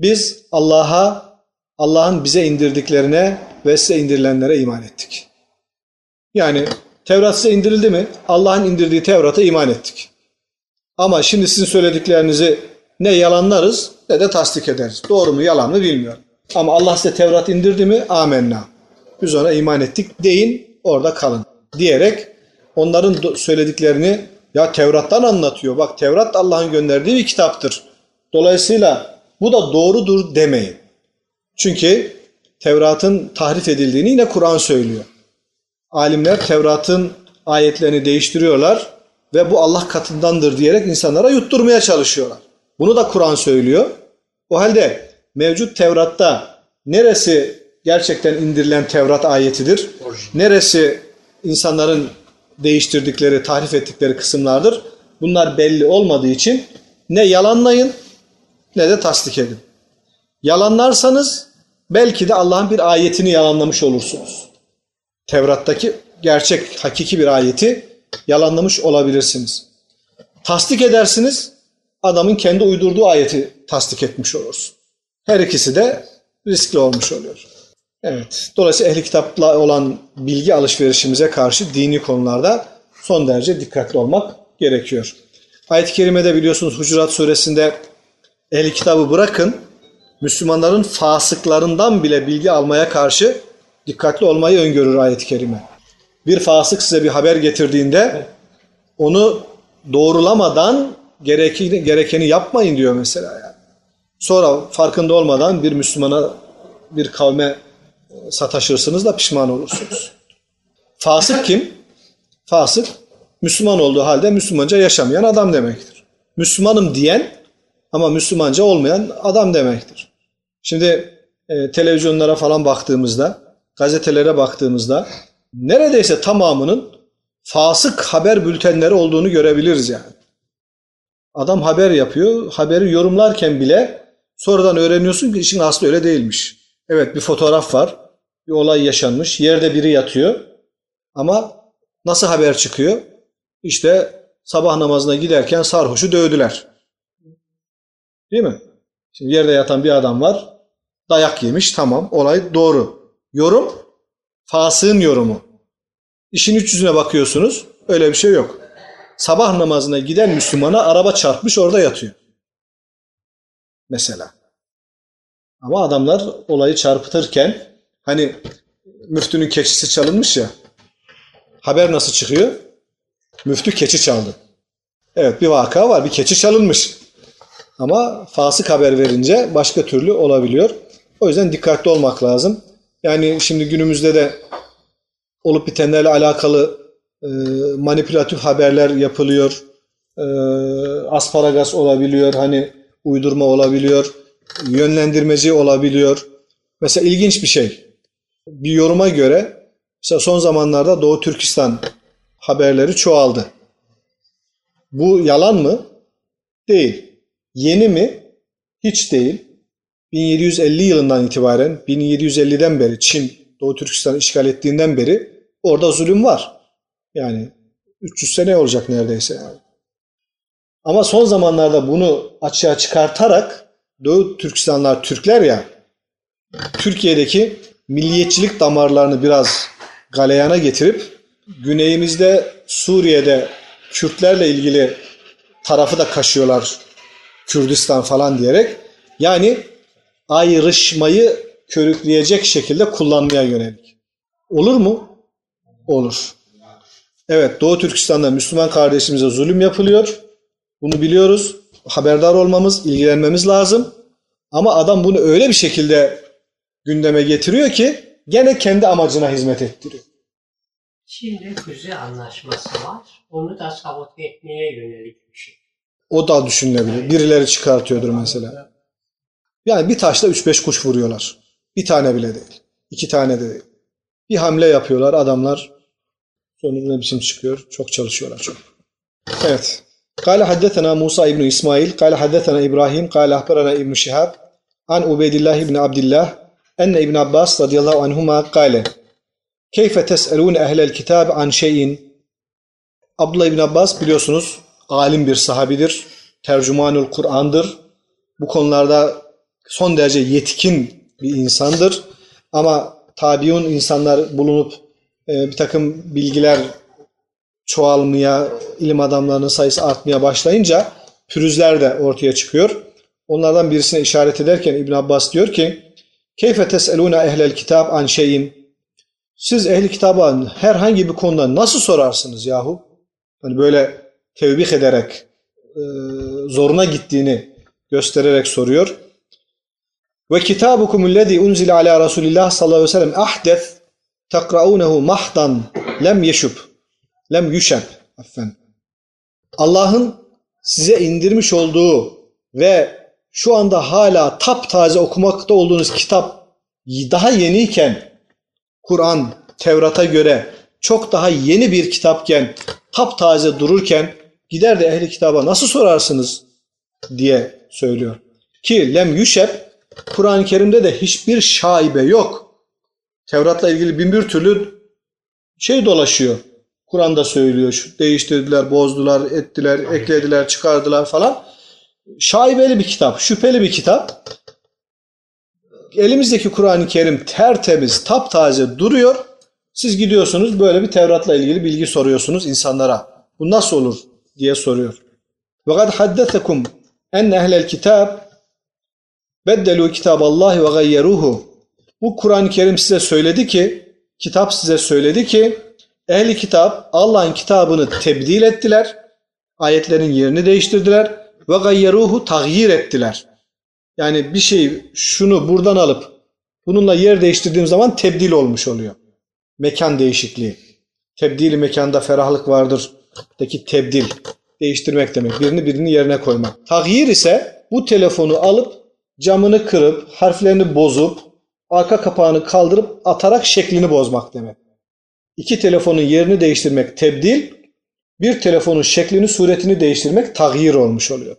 biz Allah'a, Allah'ın bize indirdiklerine ve size indirilenlere iman ettik. Yani Tevrat size indirildi mi? Allah'ın indirdiği Tevrat'a iman ettik. Ama şimdi sizin söylediklerinizi ne yalanlarız ne de tasdik ederiz. Doğru mu yalan mı bilmiyorum. Ama Allah size Tevrat indirdi mi? Amenna. Biz ona iman ettik deyin orada kalın diyerek onların söylediklerini ya Tevrat'tan anlatıyor. Bak Tevrat Allah'ın gönderdiği bir kitaptır. Dolayısıyla bu da doğrudur demeyin. Çünkü Tevrat'ın tahrif edildiğini yine Kur'an söylüyor. Alimler Tevrat'ın ayetlerini değiştiriyorlar ve bu Allah katındandır diyerek insanlara yutturmaya çalışıyorlar. Bunu da Kur'an söylüyor. O halde mevcut Tevrat'ta neresi gerçekten indirilen Tevrat ayetidir? Neresi insanların değiştirdikleri, tahrif ettikleri kısımlardır? Bunlar belli olmadığı için ne yalanlayın ne de tasdik edin. Yalanlarsanız belki de Allah'ın bir ayetini yalanlamış olursunuz. Tevrat'taki gerçek, hakiki bir ayeti yalanlamış olabilirsiniz. Tasdik edersiniz, adamın kendi uydurduğu ayeti tasdik etmiş olursun. Her ikisi de riskli olmuş oluyor. Evet, dolayısıyla ehli kitapla olan bilgi alışverişimize karşı dini konularda son derece dikkatli olmak gerekiyor. Ayet-i Kerime'de biliyorsunuz Hucurat suresinde ehli kitabı bırakın, Müslümanların fasıklarından bile bilgi almaya karşı dikkatli olmayı öngörür ayet-i kerime. Bir fasık size bir haber getirdiğinde onu doğrulamadan gerekeni, gerekeni yapmayın diyor mesela yani. Sonra farkında olmadan bir Müslümana bir kavme sataşırsınız da pişman olursunuz. Fasık kim? Fasık Müslüman olduğu halde Müslümanca yaşamayan adam demektir. Müslümanım diyen ama Müslümanca olmayan adam demektir. Şimdi e, televizyonlara falan baktığımızda, gazetelere baktığımızda neredeyse tamamının fasık haber bültenleri olduğunu görebiliriz yani. Adam haber yapıyor, haberi yorumlarken bile sonradan öğreniyorsun ki işin aslı öyle değilmiş. Evet bir fotoğraf var, bir olay yaşanmış, yerde biri yatıyor ama nasıl haber çıkıyor? İşte sabah namazına giderken sarhoşu dövdüler. Değil mi? Şimdi yerde yatan bir adam var, dayak yemiş, tamam olay doğru. Yorum, fasığın yorumu. İşin üç yüzüne bakıyorsunuz, öyle bir şey yok. Sabah namazına giden Müslümana araba çarpmış orada yatıyor. Mesela. Ama adamlar olayı çarpıtırken hani müftünün keçisi çalınmış ya haber nasıl çıkıyor? Müftü keçi çaldı. Evet bir vaka var. Bir keçi çalınmış. Ama fasık haber verince başka türlü olabiliyor. O yüzden dikkatli olmak lazım. Yani şimdi günümüzde de olup bitenlerle alakalı e, manipülatif haberler yapılıyor. E, asparagas olabiliyor. Hani uydurma olabiliyor. Yönlendirmeci olabiliyor. Mesela ilginç bir şey. Bir yoruma göre mesela son zamanlarda Doğu Türkistan haberleri çoğaldı. Bu yalan mı? Değil. Yeni mi? Hiç değil. 1750 yılından itibaren, 1750'den beri Çin Doğu Türkistan'ı işgal ettiğinden beri orada zulüm var. Yani 300 sene olacak neredeyse yani. Ama son zamanlarda bunu açığa çıkartarak Doğu Türkistanlar Türkler ya Türkiye'deki milliyetçilik damarlarını biraz galeyana getirip güneyimizde Suriye'de Kürtlerle ilgili tarafı da kaşıyorlar Kürdistan falan diyerek. Yani ayrışmayı körükleyecek şekilde kullanmaya yönelik. Olur mu? Olur. Evet Doğu Türkistan'da Müslüman kardeşimize zulüm yapılıyor. Bunu biliyoruz. Haberdar olmamız, ilgilenmemiz lazım. Ama adam bunu öyle bir şekilde gündeme getiriyor ki gene kendi amacına hizmet ettiriyor. Çin'de füze anlaşması var. Onu da sabote etmeye yönelik bir şey. O da düşünülebilir. Birileri çıkartıyordur mesela. Yani bir taşla 3-5 kuş vuruyorlar. Bir tane bile değil. iki tane de değil. Bir hamle yapıyorlar adamlar. Sonucu ne biçim çıkıyor? Çok çalışıyorlar çok. Evet. قال حدثنا موسى بن إسماعيل قال حدثنا إبراهيم قال أخبرنا ابن شهاب عن عبيد الله بن عبد الله أن ابن عباس رضي الله عنهما قال كيف تسألون أهل الكتاب عن شيء Abdullah İbn Abbas biliyorsunuz alim bir sahabidir. Tercümanül Kur'an'dır. Bu konularda son derece yetkin bir insandır. Ama tabiun insanlar bulunup e, bir takım bilgiler çoğalmaya, ilim adamlarının sayısı artmaya başlayınca pürüzler de ortaya çıkıyor. Onlardan birisine işaret ederken İbn Abbas diyor ki Keyfe tes'elûne ehlel kitab an şeyin Siz ehli kitaba herhangi bir konuda nasıl sorarsınız yahu? Hani böyle tevbih ederek e, zoruna gittiğini göstererek soruyor. Ve kitabukum ellezî unzile ala Resulillah sallallahu aleyhi ve sellem ahdes takraunehu mahdan lem yeşub lem yüşeb affen. Allah'ın size indirmiş olduğu ve şu anda hala taptaze okumakta olduğunuz kitap daha yeniyken Kur'an Tevrat'a göre çok daha yeni bir kitapken taptaze dururken gider de ehli kitaba nasıl sorarsınız diye söylüyor. Ki lem yüşeb Kur'an-ı Kerim'de de hiçbir şaibe yok. Tevrat'la ilgili bin bir türlü şey dolaşıyor. Kur'an'da söylüyor. Şu, değiştirdiler, bozdular, ettiler, eklediler, çıkardılar falan. Şaibeli bir kitap, şüpheli bir kitap. Elimizdeki Kur'an-ı Kerim tertemiz, taptaze duruyor. Siz gidiyorsunuz böyle bir Tevrat'la ilgili bilgi soruyorsunuz insanlara. Bu nasıl olur diye soruyor. Ve kad haddetekum en ehlel kitab beddelu kitaballahi ve gayyeruhu. Bu Kur'an-ı Kerim size söyledi ki, kitap size söyledi ki, ehli kitap Allah'ın kitabını tebdil ettiler, ayetlerin yerini değiştirdiler ve gayyeruhu tagyir ettiler. Yani bir şey şunu buradan alıp bununla yer değiştirdiğim zaman tebdil olmuş oluyor. Mekan değişikliği. Tebdili mekanda ferahlık vardır. Deki tebdil. Değiştirmek demek. Birini birinin yerine koymak. Tagyir ise bu telefonu alıp camını kırıp harflerini bozup arka kapağını kaldırıp atarak şeklini bozmak demek. İki telefonun yerini değiştirmek tebdil, bir telefonun şeklini, suretini değiştirmek tagyir olmuş oluyor.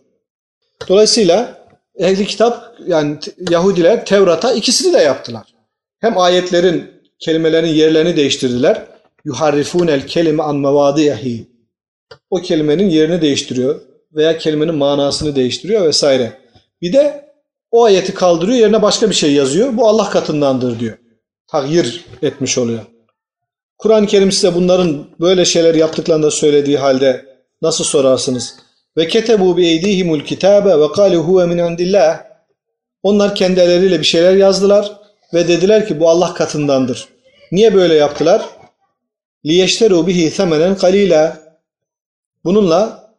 Dolayısıyla ehli kitap yani Yahudiler Tevrat'a ikisini de yaptılar. Hem ayetlerin, kelimelerin yerlerini değiştirdiler. Yuharrifunel kelime an mevadihi. O kelimenin yerini değiştiriyor veya kelimenin manasını değiştiriyor vesaire. Bir de o ayeti kaldırıyor yerine başka bir şey yazıyor. Bu Allah katındandır diyor. Tagyir etmiş oluyor. Kur'an-ı Kerim size bunların böyle şeyler yaptıklarını da söylediği halde nasıl sorarsınız? Ve ketebu bi eydihimul kitabe ve kalu huve min indillah. Onlar kendi elleriyle bir şeyler yazdılar ve dediler ki bu Allah katındandır. Niye böyle yaptılar? Liyeşteru bihi semenen kalila. Bununla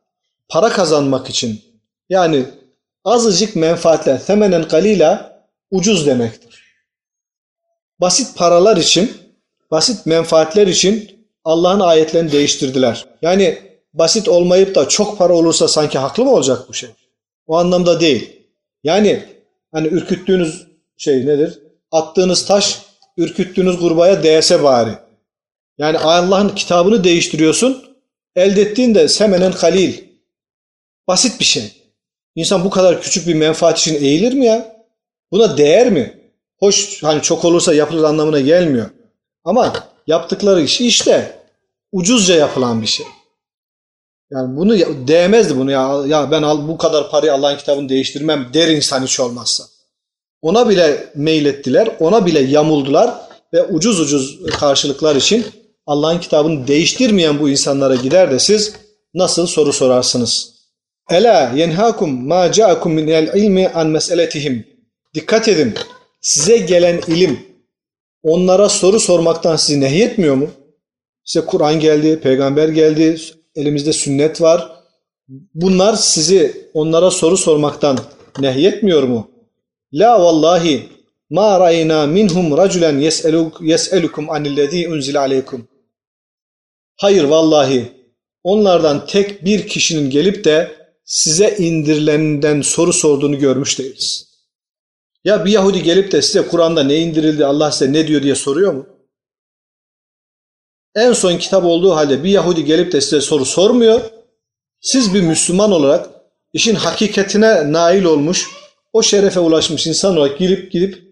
para kazanmak için yani azıcık menfaatler temenen kalila ucuz demektir. Basit paralar için, basit menfaatler için Allah'ın ayetlerini değiştirdiler. Yani basit olmayıp da çok para olursa sanki haklı mı olacak bu şey? O anlamda değil. Yani hani ürküttüğünüz şey nedir? Attığınız taş ürküttüğünüz kurbağaya değse bari. Yani Allah'ın kitabını değiştiriyorsun. Elde ettiğin de semenen halil. Basit bir şey. İnsan bu kadar küçük bir menfaat için eğilir mi ya? Buna değer mi? Hoş hani çok olursa yapılır anlamına gelmiyor. Ama yaptıkları iş işte ucuzca yapılan bir şey. Yani bunu değmezdi bunu ya. Ya ben al, bu kadar parayı Allah'ın kitabını değiştirmem der insan hiç olmazsa. Ona bile meylettiler, ona bile yamuldular ve ucuz ucuz karşılıklar için Allah'ın kitabını değiştirmeyen bu insanlara gider de siz nasıl soru sorarsınız? Ela yenhakum ma ca'akum min el ilmi an meseletihim. Dikkat edin. Size gelen ilim onlara soru sormaktan sizi nehyetmiyor mu? Size Kur'an geldi, peygamber geldi, elimizde sünnet var. Bunlar sizi onlara soru sormaktan nehyetmiyor mu? La vallahi ma ra'ayna minhum raculen yes'eluk yes'elukum anillezî unzile aleykum. Hayır vallahi onlardan tek bir kişinin gelip de size indirilenden soru sorduğunu görmüş değiliz. Ya bir Yahudi gelip de size Kur'an'da ne indirildi, Allah size ne diyor diye soruyor mu? En son kitap olduğu halde bir Yahudi gelip de size soru sormuyor. Siz bir Müslüman olarak işin hakikatine nail olmuş, o şerefe ulaşmış insan olarak girip gidip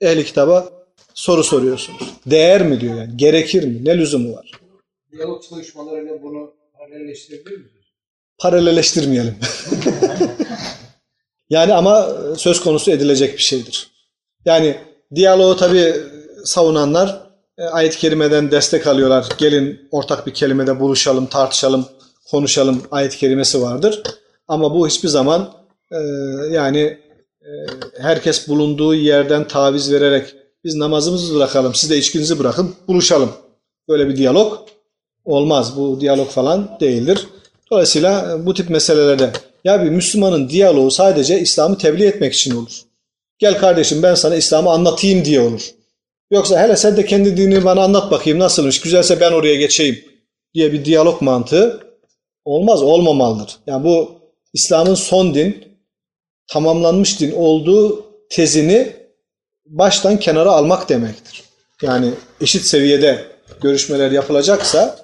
ehli kitaba soru soruyorsunuz. Değer mi diyor yani, gerekir mi, ne lüzumu var? Diyalog çalışmalarıyla bunu paralelleştirebilir miyiz? Paralelleştirmeyelim. yani ama söz konusu edilecek bir şeydir. Yani diyaloğu tabi savunanlar e, ayet-i kerimeden destek alıyorlar. Gelin ortak bir kelimede buluşalım, tartışalım, konuşalım ayet-i kerimesi vardır. Ama bu hiçbir zaman e, yani e, herkes bulunduğu yerden taviz vererek biz namazımızı bırakalım, siz de içkinizi bırakın, buluşalım. Böyle bir diyalog olmaz. Bu diyalog falan değildir. Dolayısıyla bu tip meselelerde ya bir Müslümanın diyaloğu sadece İslam'ı tebliğ etmek için olur. Gel kardeşim ben sana İslam'ı anlatayım diye olur. Yoksa hele sen de kendi dinini bana anlat bakayım nasılmış, güzelse ben oraya geçeyim diye bir diyalog mantığı olmaz, olmamalıdır. Yani bu İslam'ın son din, tamamlanmış din olduğu tezini baştan kenara almak demektir. Yani eşit seviyede görüşmeler yapılacaksa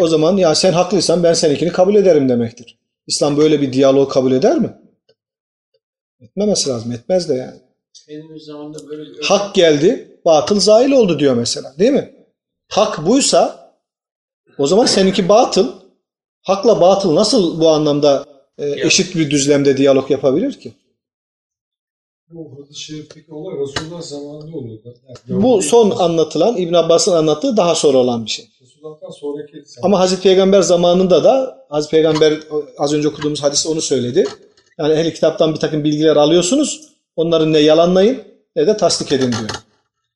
o zaman ya sen haklıysan ben seninkini kabul ederim demektir. İslam böyle bir diyalog kabul eder mi? Etmemesi lazım. Etmez de yani. Böyle bir Hak geldi, batıl zail oldu diyor mesela. Değil mi? Hak buysa o zaman seninki batıl. Hakla batıl nasıl bu anlamda e, eşit bir düzlemde diyalog yapabilir ki? Bu hadis-i şerifteki olay Resulullah zamanında oluyordu. Yani Bu son anlatılan İbn Abbas'ın anlattığı daha sonra olan bir şey. Resulullah'tan sonraki Ama Hazreti Peygamber zamanında da Hazreti Peygamber az önce okuduğumuz hadis onu söyledi. Yani ehli kitaptan bir takım bilgiler alıyorsunuz. Onları ne yalanlayın ne de tasdik edin diyor.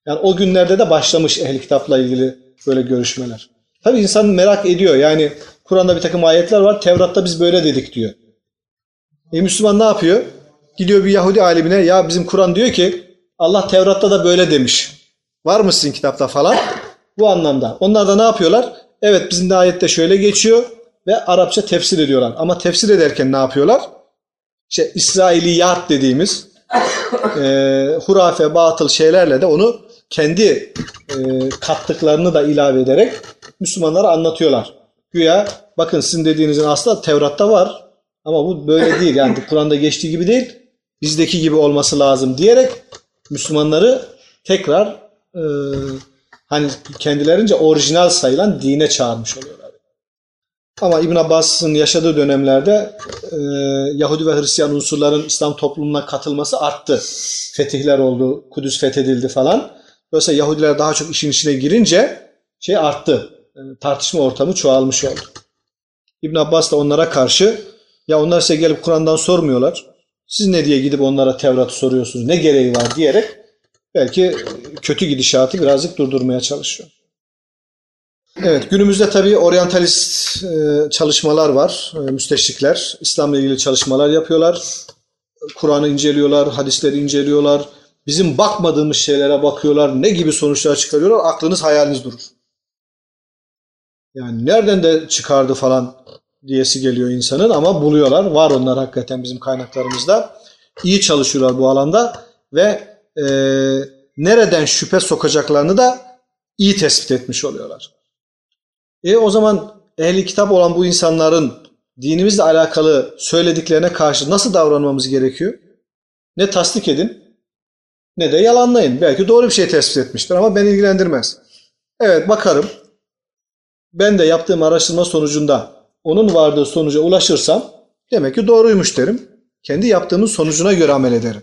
Yani o günlerde de başlamış ehli kitapla ilgili böyle görüşmeler. Tabi insan merak ediyor. Yani Kur'an'da bir takım ayetler var. Tevrat'ta biz böyle dedik diyor. E Müslüman ne yapıyor? Gidiyor bir Yahudi alimine ya bizim Kur'an diyor ki Allah Tevrat'ta da böyle demiş. Var mı sizin kitapta falan? Bu anlamda. Onlar da ne yapıyorlar? Evet bizim de ayette şöyle geçiyor ve Arapça tefsir ediyorlar. Ama tefsir ederken ne yapıyorlar? İşte İsrailiyat dediğimiz e, hurafe, batıl şeylerle de onu kendi e, kattıklarını da ilave ederek Müslümanlara anlatıyorlar. Güya bakın sizin dediğinizin aslında Tevrat'ta var ama bu böyle değil. Yani Kur'an'da geçtiği gibi değil. Bizdeki gibi olması lazım diyerek Müslümanları tekrar e, hani kendilerince orijinal sayılan dine çağırmış oluyorlar. Ama İbn Abbas'ın yaşadığı dönemlerde e, Yahudi ve Hristiyan unsurların İslam toplumuna katılması arttı. Fetihler oldu, Kudüs fethedildi falan. Dolayısıyla Yahudiler daha çok işin içine girince şey arttı. E, tartışma ortamı çoğalmış oldu. İbn Abbas da onlara karşı ya onlar size gelip Kur'an'dan sormuyorlar. Siz ne diye gidip onlara Tevrat'ı soruyorsunuz? Ne gereği var diyerek belki kötü gidişatı birazcık durdurmaya çalışıyor. Evet, günümüzde tabii oryantalist e, çalışmalar var. E, müsteşrikler İslam'la ilgili çalışmalar yapıyorlar. Kur'an'ı inceliyorlar, hadisleri inceliyorlar. Bizim bakmadığımız şeylere bakıyorlar. Ne gibi sonuçlar çıkarıyorlar? Aklınız hayaliniz durur. Yani nereden de çıkardı falan diyesi geliyor insanın ama buluyorlar. Var onlar hakikaten bizim kaynaklarımızda. İyi çalışıyorlar bu alanda ve e, nereden şüphe sokacaklarını da iyi tespit etmiş oluyorlar. E o zaman ehli kitap olan bu insanların dinimizle alakalı söylediklerine karşı nasıl davranmamız gerekiyor? Ne tasdik edin ne de yalanlayın. Belki doğru bir şey tespit etmiştir ama beni ilgilendirmez. Evet bakarım. Ben de yaptığım araştırma sonucunda onun vardığı sonuca ulaşırsam demek ki doğruymuş derim. Kendi yaptığımın sonucuna göre amel ederim.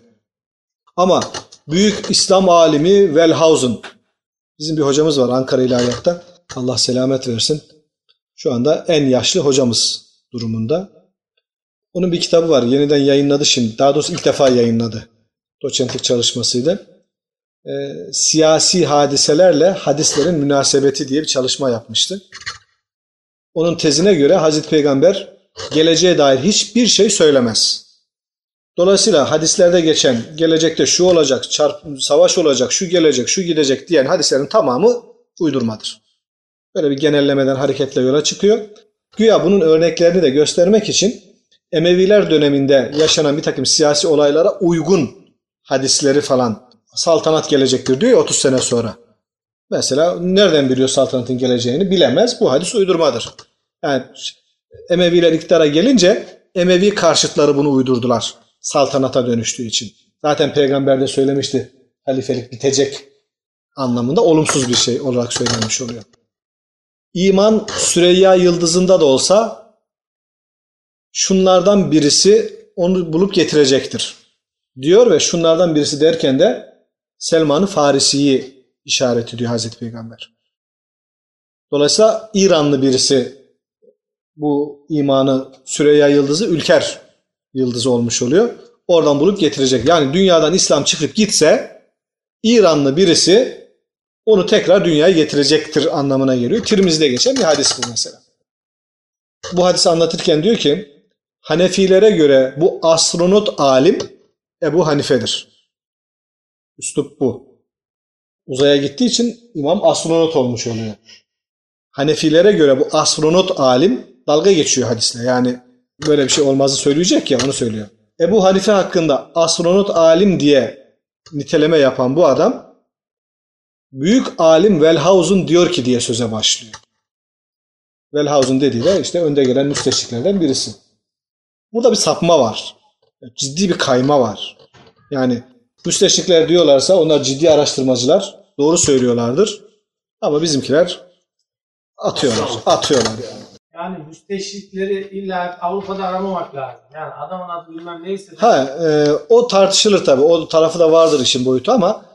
Ama büyük İslam alimi Wellhausen bizim bir hocamız var Ankara İlahiyat'ta. Allah selamet versin. Şu anda en yaşlı hocamız durumunda. Onun bir kitabı var. Yeniden yayınladı şimdi. Daha doğrusu ilk defa yayınladı. Doçentlik çalışmasıydı. Ee, siyasi hadiselerle hadislerin münasebeti diye bir çalışma yapmıştı. Onun tezine göre Hazreti Peygamber geleceğe dair hiçbir şey söylemez. Dolayısıyla hadislerde geçen gelecekte şu olacak, çarp, savaş olacak, şu gelecek, şu gidecek diyen hadislerin tamamı uydurmadır. Böyle bir genellemeden hareketle yola çıkıyor. Güya bunun örneklerini de göstermek için Emeviler döneminde yaşanan bir takım siyasi olaylara uygun hadisleri falan saltanat gelecektir diyor 30 sene sonra. Mesela nereden biliyor saltanatın geleceğini bilemez. Bu hadis uydurmadır. Yani Emeviler iktidara gelince Emevi karşıtları bunu uydurdular. Saltanata dönüştüğü için. Zaten peygamber de söylemişti halifelik bitecek anlamında olumsuz bir şey olarak söylenmiş oluyor. İman Süreyya yıldızında da olsa şunlardan birisi onu bulup getirecektir. Diyor ve şunlardan birisi derken de Selman-ı Farisi'yi işaret ediyor Hazreti Peygamber. Dolayısıyla İranlı birisi bu imanı Süreyya yıldızı Ülker yıldızı olmuş oluyor. Oradan bulup getirecek. Yani dünyadan İslam çıkıp gitse İranlı birisi onu tekrar dünyaya getirecektir anlamına geliyor. Tirmiz'de geçen bir hadis bu mesela. Bu hadisi anlatırken diyor ki Hanefilere göre bu astronot alim Ebu Hanife'dir. Üslup bu. Uzaya gittiği için imam astronot olmuş oluyor. Hanefilere göre bu astronot alim dalga geçiyor hadisle. Yani böyle bir şey olmazı söyleyecek ya onu söylüyor. Ebu Hanife hakkında astronot alim diye niteleme yapan bu adam büyük alim Wellhausen diyor ki diye söze başlıyor. Wellhausen dediği de işte önde gelen müsteşriklerden birisi. Burada bir sapma var. Ciddi bir kayma var. Yani müsteşrikler diyorlarsa onlar ciddi araştırmacılar doğru söylüyorlardır. Ama bizimkiler atıyorlar. Atıyorlar yani. Yani müsteşrikleri illa Avrupa'da aramamak lazım. Yani adamın adı bilmem neyse. Ha, e, o tartışılır tabii. O tarafı da vardır işin boyutu ama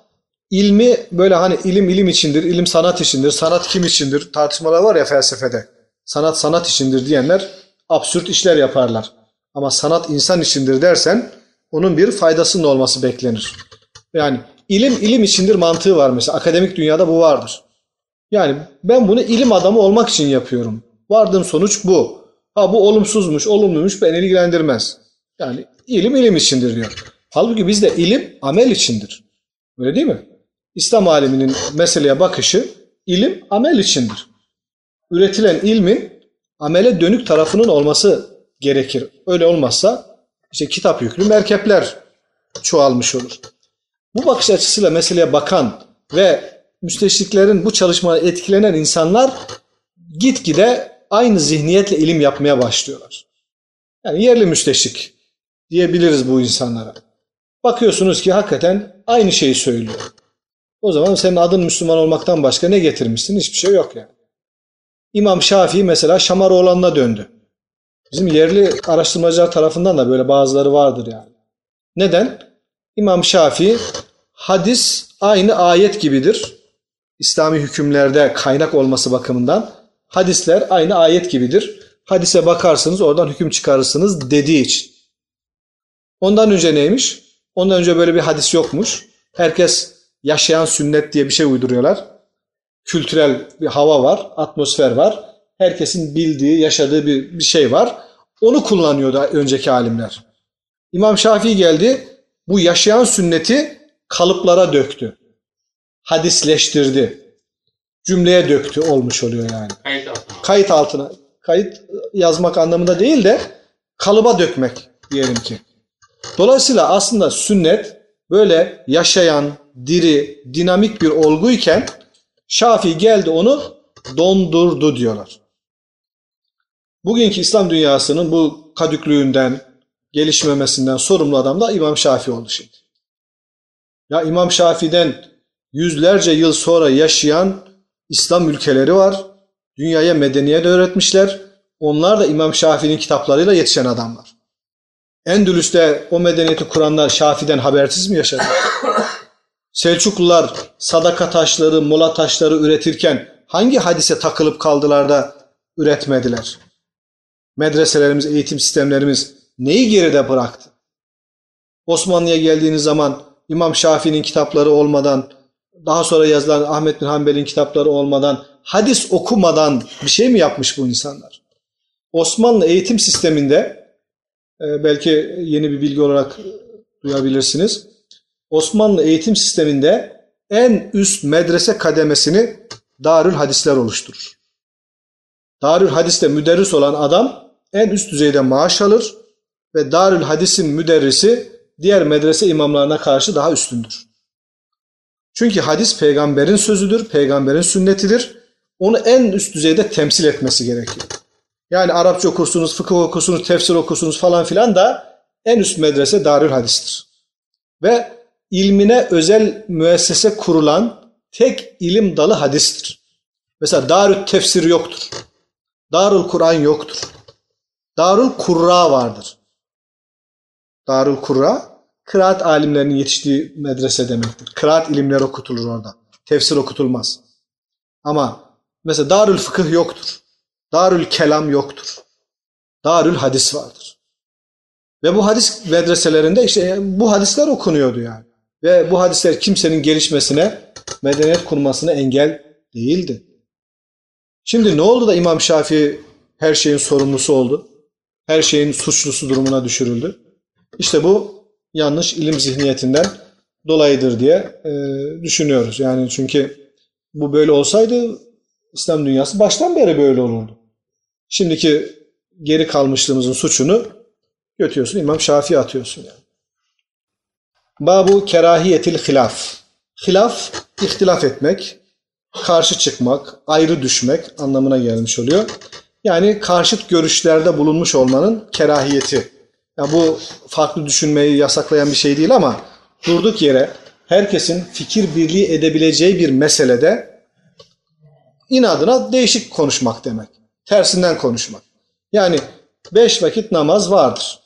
ilmi böyle hani ilim ilim içindir, ilim sanat içindir, sanat kim içindir tartışmalar var ya felsefede. Sanat sanat içindir diyenler absürt işler yaparlar. Ama sanat insan içindir dersen onun bir faydasının olması beklenir. Yani ilim ilim içindir mantığı var mesela. Akademik dünyada bu vardır. Yani ben bunu ilim adamı olmak için yapıyorum. Vardığım sonuç bu. Ha bu olumsuzmuş, olumluymuş beni ilgilendirmez. Yani ilim ilim içindir diyor. Halbuki bizde ilim amel içindir. Öyle değil mi? İslam aliminin meseleye bakışı ilim amel içindir. Üretilen ilmin amele dönük tarafının olması gerekir. Öyle olmazsa işte kitap yüklü merkepler çoğalmış olur. Bu bakış açısıyla meseleye bakan ve müsteşriklerin bu çalışmaya etkilenen insanlar gitgide aynı zihniyetle ilim yapmaya başlıyorlar. Yani yerli müsteşrik diyebiliriz bu insanlara. Bakıyorsunuz ki hakikaten aynı şeyi söylüyor. O zaman senin adın Müslüman olmaktan başka ne getirmişsin? Hiçbir şey yok yani. İmam Şafii mesela Şamaroğlan'ına döndü. Bizim yerli araştırmacılar tarafından da böyle bazıları vardır yani. Neden? İmam Şafii hadis aynı ayet gibidir. İslami hükümlerde kaynak olması bakımından hadisler aynı ayet gibidir. Hadise bakarsınız oradan hüküm çıkarırsınız dediği için. Ondan önce neymiş? Ondan önce böyle bir hadis yokmuş. Herkes yaşayan sünnet diye bir şey uyduruyorlar. kültürel bir hava var, atmosfer var. Herkesin bildiği, yaşadığı bir, bir şey var. Onu kullanıyordu önceki alimler. İmam Şafii geldi, bu yaşayan sünneti kalıplara döktü. Hadisleştirdi. Cümleye döktü olmuş oluyor yani. Kayıt altına. Kayıt altına, kayıt yazmak anlamında değil de kalıba dökmek diyelim ki. Dolayısıyla aslında sünnet böyle yaşayan, diri, dinamik bir olguyken Şafii geldi onu dondurdu diyorlar. Bugünkü İslam dünyasının bu kadüklüğünden, gelişmemesinden sorumlu adam da İmam Şafii oldu şimdi. Ya İmam Şafii'den yüzlerce yıl sonra yaşayan İslam ülkeleri var. Dünyaya medeniyet öğretmişler. Onlar da İmam Şafii'nin kitaplarıyla yetişen adamlar. Endülüs'te o medeniyeti kuranlar Şafii'den habersiz mi yaşadı? Selçuklular sadaka taşları, mola taşları üretirken hangi hadise takılıp kaldılar da üretmediler? Medreselerimiz, eğitim sistemlerimiz neyi geride bıraktı? Osmanlı'ya geldiğiniz zaman İmam Şafii'nin kitapları olmadan, daha sonra yazılan Ahmet bin Hanbel'in kitapları olmadan, hadis okumadan bir şey mi yapmış bu insanlar? Osmanlı eğitim sisteminde e, belki yeni bir bilgi olarak duyabilirsiniz. Osmanlı eğitim sisteminde en üst medrese kademesini Darül Hadisler oluşturur. Darül Hadis'te müderris olan adam en üst düzeyde maaş alır ve Darül Hadis'in müderrisi diğer medrese imamlarına karşı daha üstündür. Çünkü hadis peygamberin sözüdür, peygamberin sünnetidir. Onu en üst düzeyde temsil etmesi gerekiyor. Yani Arapça okursunuz, fıkıh okursunuz, tefsir okursunuz falan filan da en üst medrese Darül Hadis'tir. Ve ilmine özel müessese kurulan tek ilim dalı hadistir. Mesela Darül Tefsir yoktur. Darül Kur'an yoktur. Darül Kurra vardır. Darül Kurra, kıraat alimlerinin yetiştiği medrese demektir. Kıraat ilimleri okutulur orada. Tefsir okutulmaz. Ama mesela Darül Fıkıh yoktur. Darül Kelam yoktur. Darül Hadis vardır. Ve bu hadis medreselerinde işte bu hadisler okunuyordu yani. Ve bu hadisler kimsenin gelişmesine, medeniyet kurmasına engel değildi. Şimdi ne oldu da İmam Şafii her şeyin sorumlusu oldu? Her şeyin suçlusu durumuna düşürüldü. İşte bu yanlış ilim zihniyetinden dolayıdır diye e, düşünüyoruz. Yani çünkü bu böyle olsaydı İslam dünyası baştan beri böyle olurdu. Şimdiki geri kalmışlığımızın suçunu götürüyorsun İmam Şafii atıyorsun yani. Babu kerahiyetil hilaf. Hilaf, ihtilaf etmek, karşı çıkmak, ayrı düşmek anlamına gelmiş oluyor. Yani karşıt görüşlerde bulunmuş olmanın kerahiyeti. Yani bu farklı düşünmeyi yasaklayan bir şey değil ama durduk yere herkesin fikir birliği edebileceği bir meselede inadına değişik konuşmak demek. Tersinden konuşmak. Yani beş vakit namaz vardır.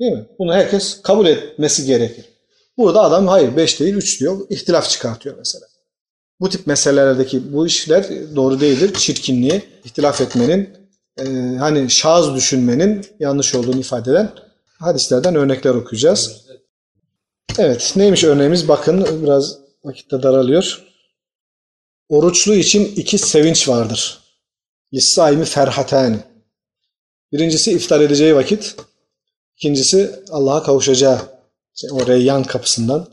Değil mi? Bunu herkes kabul etmesi gerekir. Burada adam hayır beş değil üç diyor. ihtilaf çıkartıyor mesela. Bu tip meselelerdeki bu işler doğru değildir. Çirkinliği, ihtilaf etmenin, e, hani şaz düşünmenin yanlış olduğunu ifade eden hadislerden örnekler okuyacağız. Evet neymiş örneğimiz bakın biraz vakitte daralıyor. Oruçlu için iki sevinç vardır. Lissaimi ferhatani. Birincisi iftar edeceği vakit. İkincisi Allah'a kavuşacağı işte o reyyan kapısından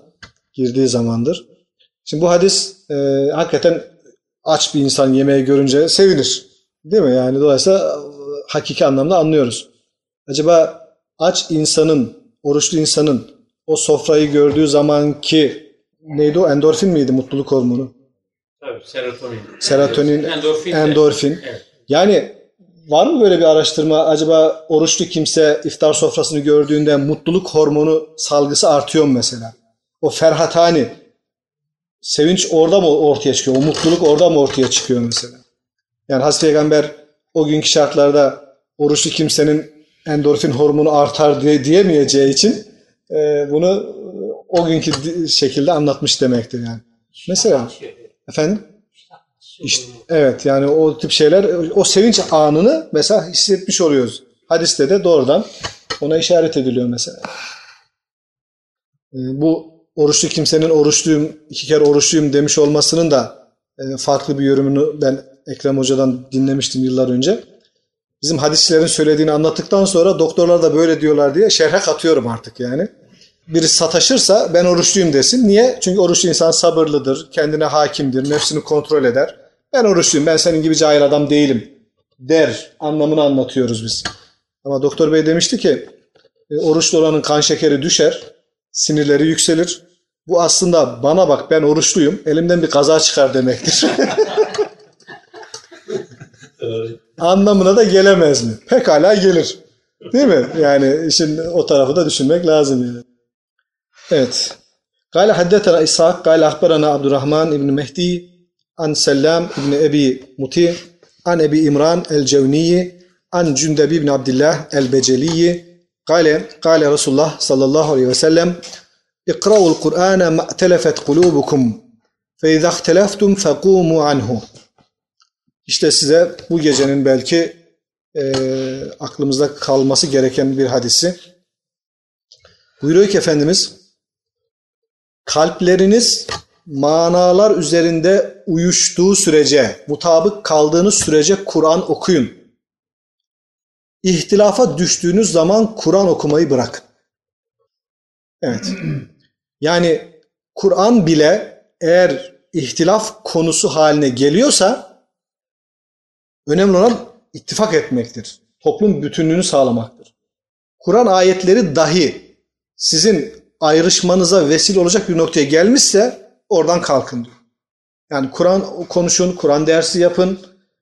girdiği zamandır. Şimdi bu hadis e, hakikaten aç bir insan yemeği görünce sevinir. Değil mi? Yani dolayısıyla hakiki anlamda anlıyoruz. Acaba aç insanın, oruçlu insanın o sofrayı gördüğü zamanki neydi o? Endorfin miydi mutluluk hormonu? Tabii serotonin. Serotonin, Endorfin. endorfin. Evet. Yani var mı böyle bir araştırma? Acaba oruçlu kimse iftar sofrasını gördüğünde mutluluk hormonu salgısı artıyor mu mesela? O ferhatani, sevinç orada mı ortaya çıkıyor? O mutluluk orada mı ortaya çıkıyor mesela? Yani Hazreti Peygamber o günkü şartlarda oruçlu kimsenin endorfin hormonu artar diye diyemeyeceği için e, bunu o günkü şekilde anlatmış demektir yani. Mesela efendim işte, evet yani o tip şeyler o sevinç anını mesela hissetmiş oluyoruz. Hadiste de doğrudan ona işaret ediliyor mesela. E, bu oruçlu kimsenin oruçluyum, iki kere oruçluyum demiş olmasının da e, farklı bir yorumunu ben Ekrem Hoca'dan dinlemiştim yıllar önce. Bizim hadislerin söylediğini anlattıktan sonra doktorlar da böyle diyorlar diye şerhe katıyorum artık yani. Biri sataşırsa ben oruçluyum desin. Niye? Çünkü oruçlu insan sabırlıdır, kendine hakimdir, nefsini kontrol eder. Ben oruçluyum, ben senin gibi cahil adam değilim der anlamını anlatıyoruz biz. Ama doktor bey demişti ki e, oruçlu olanın kan şekeri düşer, sinirleri yükselir. Bu aslında bana bak ben oruçluyum, elimden bir kaza çıkar demektir. Anlamına da gelemez mi? Pekala gelir. Değil mi? Yani işin o tarafı da düşünmek lazım yani. Evet. قال حدثنا إسحاق قال أخبرنا عبد الرحمن بن مهدي عن سلام بن أبي مطيع عن أبي إمران الجوني عن جندب بن عبد الله البجلي قال قال رسول الله صلى الله عليه وسلم اقرأوا القرآن ما ائتلفت قلوبكم فإذا اختلفتم فقوموا عنه İşte size bu gecenin belki e, aklımızda kalması gereken bir hadisi. Buyuruyor ki Efendimiz, kalpleriniz manalar üzerinde uyuştuğu sürece, mutabık kaldığınız sürece Kur'an okuyun. İhtilafa düştüğünüz zaman Kur'an okumayı bırakın. Evet. Yani Kur'an bile eğer ihtilaf konusu haline geliyorsa önemli olan ittifak etmektir. Toplum bütünlüğünü sağlamaktır. Kur'an ayetleri dahi sizin ayrışmanıza vesile olacak bir noktaya gelmişse oradan kalkın diyor. Yani Kur'an konuşun, Kur'an dersi yapın.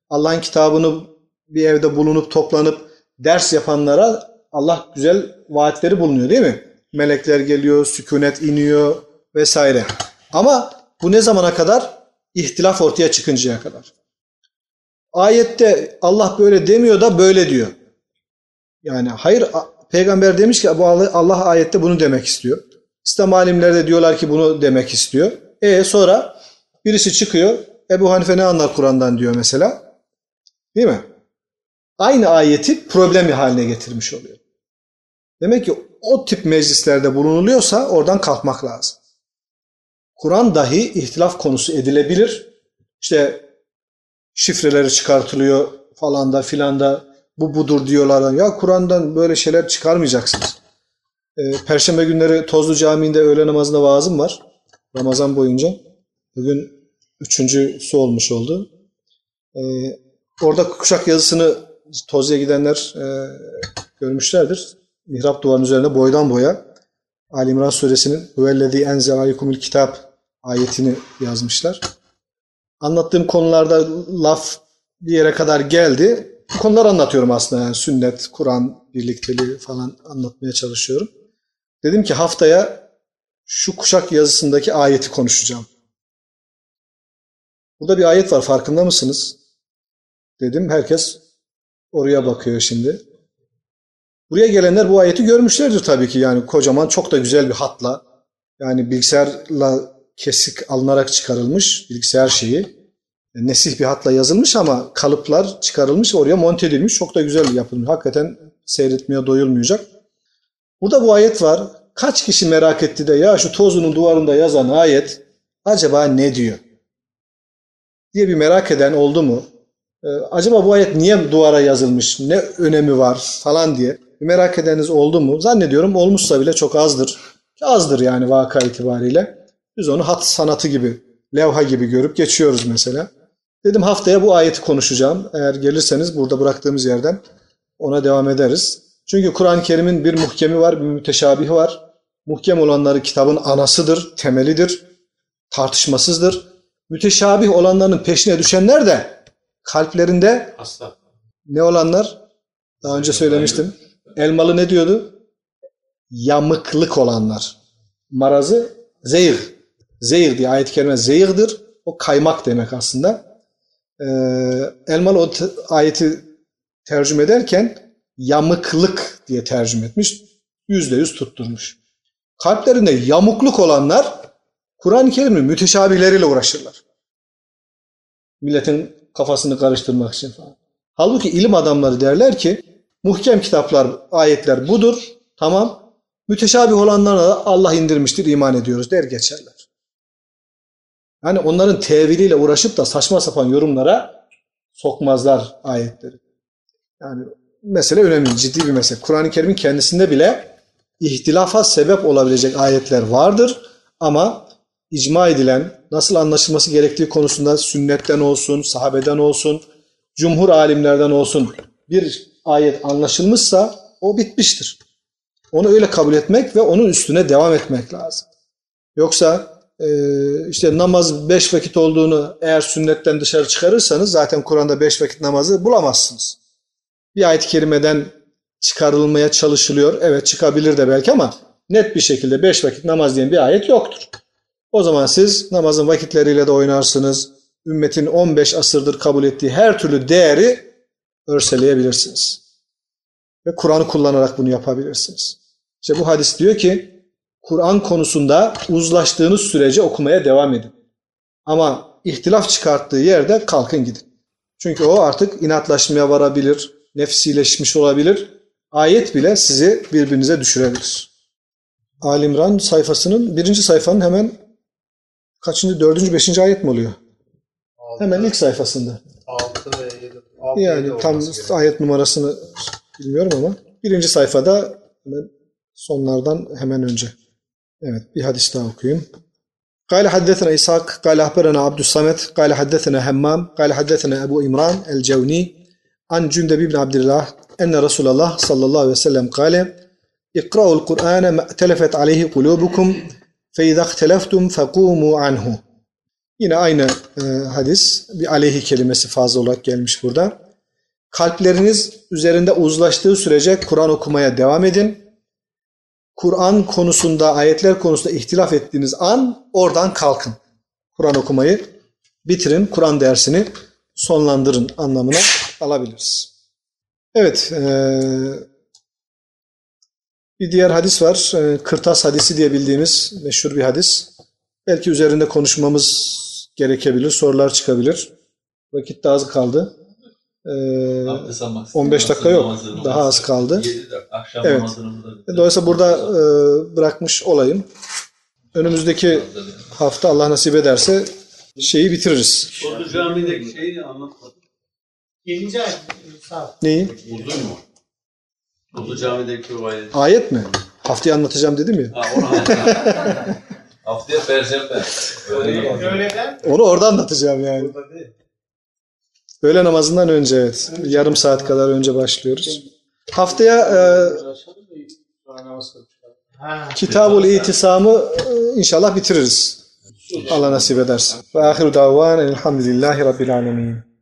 Allah'ın kitabını bir evde bulunup toplanıp ders yapanlara Allah güzel vaatleri bulunuyor değil mi? Melekler geliyor, sükunet iniyor vesaire. Ama bu ne zamana kadar? İhtilaf ortaya çıkıncaya kadar. Ayette Allah böyle demiyor da böyle diyor. Yani hayır peygamber demiş ki bu Allah ayette bunu demek istiyor. İslam alimleri de diyorlar ki bunu demek istiyor. E sonra birisi çıkıyor Ebu Hanife ne anlar Kur'an'dan diyor mesela. Değil mi? Aynı ayeti problemi haline getirmiş oluyor. Demek ki o tip meclislerde bulunuluyorsa oradan kalkmak lazım. Kur'an dahi ihtilaf konusu edilebilir. İşte şifreleri çıkartılıyor falan da filan da bu budur diyorlar. Ya Kur'an'dan böyle şeyler çıkarmayacaksınız. Ee, Perşembe günleri Tozlu Camii'nde öğle namazında vaazım var. Ramazan boyunca. Bugün üçüncüsü olmuş oldu. Ee, orada kuşak yazısını Tozlu'ya gidenler e, görmüşlerdir. Mihrap duvarının üzerinde boydan boya Ali İmran suresinin Hüvellezî enzel aleykumul kitap ayetini yazmışlar. Anlattığım konularda laf bir yere kadar geldi. Bu konuları anlatıyorum aslında yani sünnet, Kur'an birlikteliği falan anlatmaya çalışıyorum. Dedim ki haftaya şu kuşak yazısındaki ayeti konuşacağım. Burada bir ayet var farkında mısınız? Dedim herkes oraya bakıyor şimdi. Buraya gelenler bu ayeti görmüşlerdir tabii ki yani kocaman çok da güzel bir hatla yani bilgisayarla kesik alınarak çıkarılmış bilgisayar şeyi nesih bir hatla yazılmış ama kalıplar çıkarılmış oraya monte edilmiş çok da güzel yapılmış hakikaten seyretmeye doyulmayacak. Burada bu ayet var. Kaç kişi merak etti de ya şu tozunun duvarında yazan ayet acaba ne diyor? diye bir merak eden oldu mu? Ee, acaba bu ayet niye duvara yazılmış? Ne önemi var falan diye merak edeniniz oldu mu? Zannediyorum olmuşsa bile çok azdır. Azdır yani vaka itibariyle. Biz onu hat sanatı gibi, levha gibi görüp geçiyoruz mesela. Dedim haftaya bu ayeti konuşacağım. Eğer gelirseniz burada bıraktığımız yerden ona devam ederiz. Çünkü Kur'an-ı Kerim'in bir muhkemi var, bir müteşabihi var. Muhkem olanları kitabın anasıdır, temelidir, tartışmasızdır. Müteşabih olanların peşine düşenler de kalplerinde Asla. ne olanlar? Daha önce söylemiştim. Elmalı ne diyordu? Yamıklık olanlar. Marazı zeyir. Zeyir diye ayet-i kerime zeyirdir. O kaymak demek aslında. Ee, Elmalı o ayeti tercüme ederken yamıklık diye tercüme etmiş. Yüzde yüz tutturmuş. Kalplerinde yamukluk olanlar Kur'an-ı Kerim'in müteşabihleriyle uğraşırlar. Milletin kafasını karıştırmak için falan. Halbuki ilim adamları derler ki muhkem kitaplar, ayetler budur. Tamam. Müteşabih olanlarına da Allah indirmiştir, iman ediyoruz der geçerler. Yani onların teviliyle uğraşıp da saçma sapan yorumlara sokmazlar ayetleri. Yani mesele önemli, ciddi bir mesele. Kur'an-ı Kerim'in kendisinde bile ihtilafa sebep olabilecek ayetler vardır ama icma edilen, nasıl anlaşılması gerektiği konusunda sünnetten olsun, sahabeden olsun, cumhur alimlerden olsun bir ayet anlaşılmışsa o bitmiştir. Onu öyle kabul etmek ve onun üstüne devam etmek lazım. Yoksa e, işte namaz beş vakit olduğunu eğer sünnetten dışarı çıkarırsanız zaten Kur'an'da beş vakit namazı bulamazsınız. Bir ayet-i kerimeden çıkarılmaya çalışılıyor. Evet çıkabilir de belki ama net bir şekilde beş vakit namaz diyen bir ayet yoktur. O zaman siz namazın vakitleriyle de oynarsınız. Ümmetin 15 asırdır kabul ettiği her türlü değeri örseleyebilirsiniz. Ve Kur'an'ı kullanarak bunu yapabilirsiniz. İşte bu hadis diyor ki Kur'an konusunda uzlaştığınız sürece okumaya devam edin. Ama ihtilaf çıkarttığı yerde kalkın gidin. Çünkü o artık inatlaşmaya varabilir, nefsileşmiş olabilir. Ayet bile sizi birbirinize düşürebilir. Alimran sayfasının birinci sayfanın hemen kaçıncı, dördüncü, beşinci ayet mi oluyor? Hemen ilk sayfasında. 6 ve 7. Yani tam ayet numarasını bilmiyorum ama birinci sayfada hemen sonlardan hemen önce. Evet bir hadis daha okuyayım. قال حدثنا إسحاق قال أخبرنا عبد الصمد قال حدثنا همام قال حدثنا أبو إمران الجوني عن جندب بن عبد الله أن رسول الله صلى الله عليه وسلم قال اقرأوا القرآن ما ائتلفت عليه قلوبكم فإذا اختلفتم فقوموا عنه Yine aynı e, hadis bir aleyhi kelimesi fazla olarak gelmiş burada. Kalpleriniz üzerinde uzlaştığı sürece Kur'an okumaya devam edin. Kur'an konusunda, ayetler konusunda ihtilaf ettiğiniz an oradan kalkın. Kur'an okumayı bitirin, Kur'an dersini sonlandırın anlamına alabiliriz. Evet, e, bir diğer hadis var. E, Kırtas hadisi diye bildiğimiz meşhur bir hadis. Belki üzerinde konuşmamız gerekebilir, sorular çıkabilir. Vakit daha az kaldı. Ee, 15 dakika yok. Daha az kaldı. Akşam Evet. burada Dolayısıyla burada e, bırakmış olayım. Önümüzdeki hafta Allah nasip ederse şeyi bitiririz. Ordu camideki şeyi anlatmadım. 7. ayet. Neyi? Uzun mu? Ordu camideki o ayet. Ayet mi? Haftaya anlatacağım dedim ya. Ha, onu. Haftaya Perşembe. Öğleden Onu orada anlatacağım yani. Öğle namazından önce evet. Yarım saat kadar önce başlıyoruz. Haftaya e. Kitabul İtisam'ı e, inşallah bitiririz. Allah nasip ederse. Ve ahiru davvan elhamdülillahi rabbil alemin.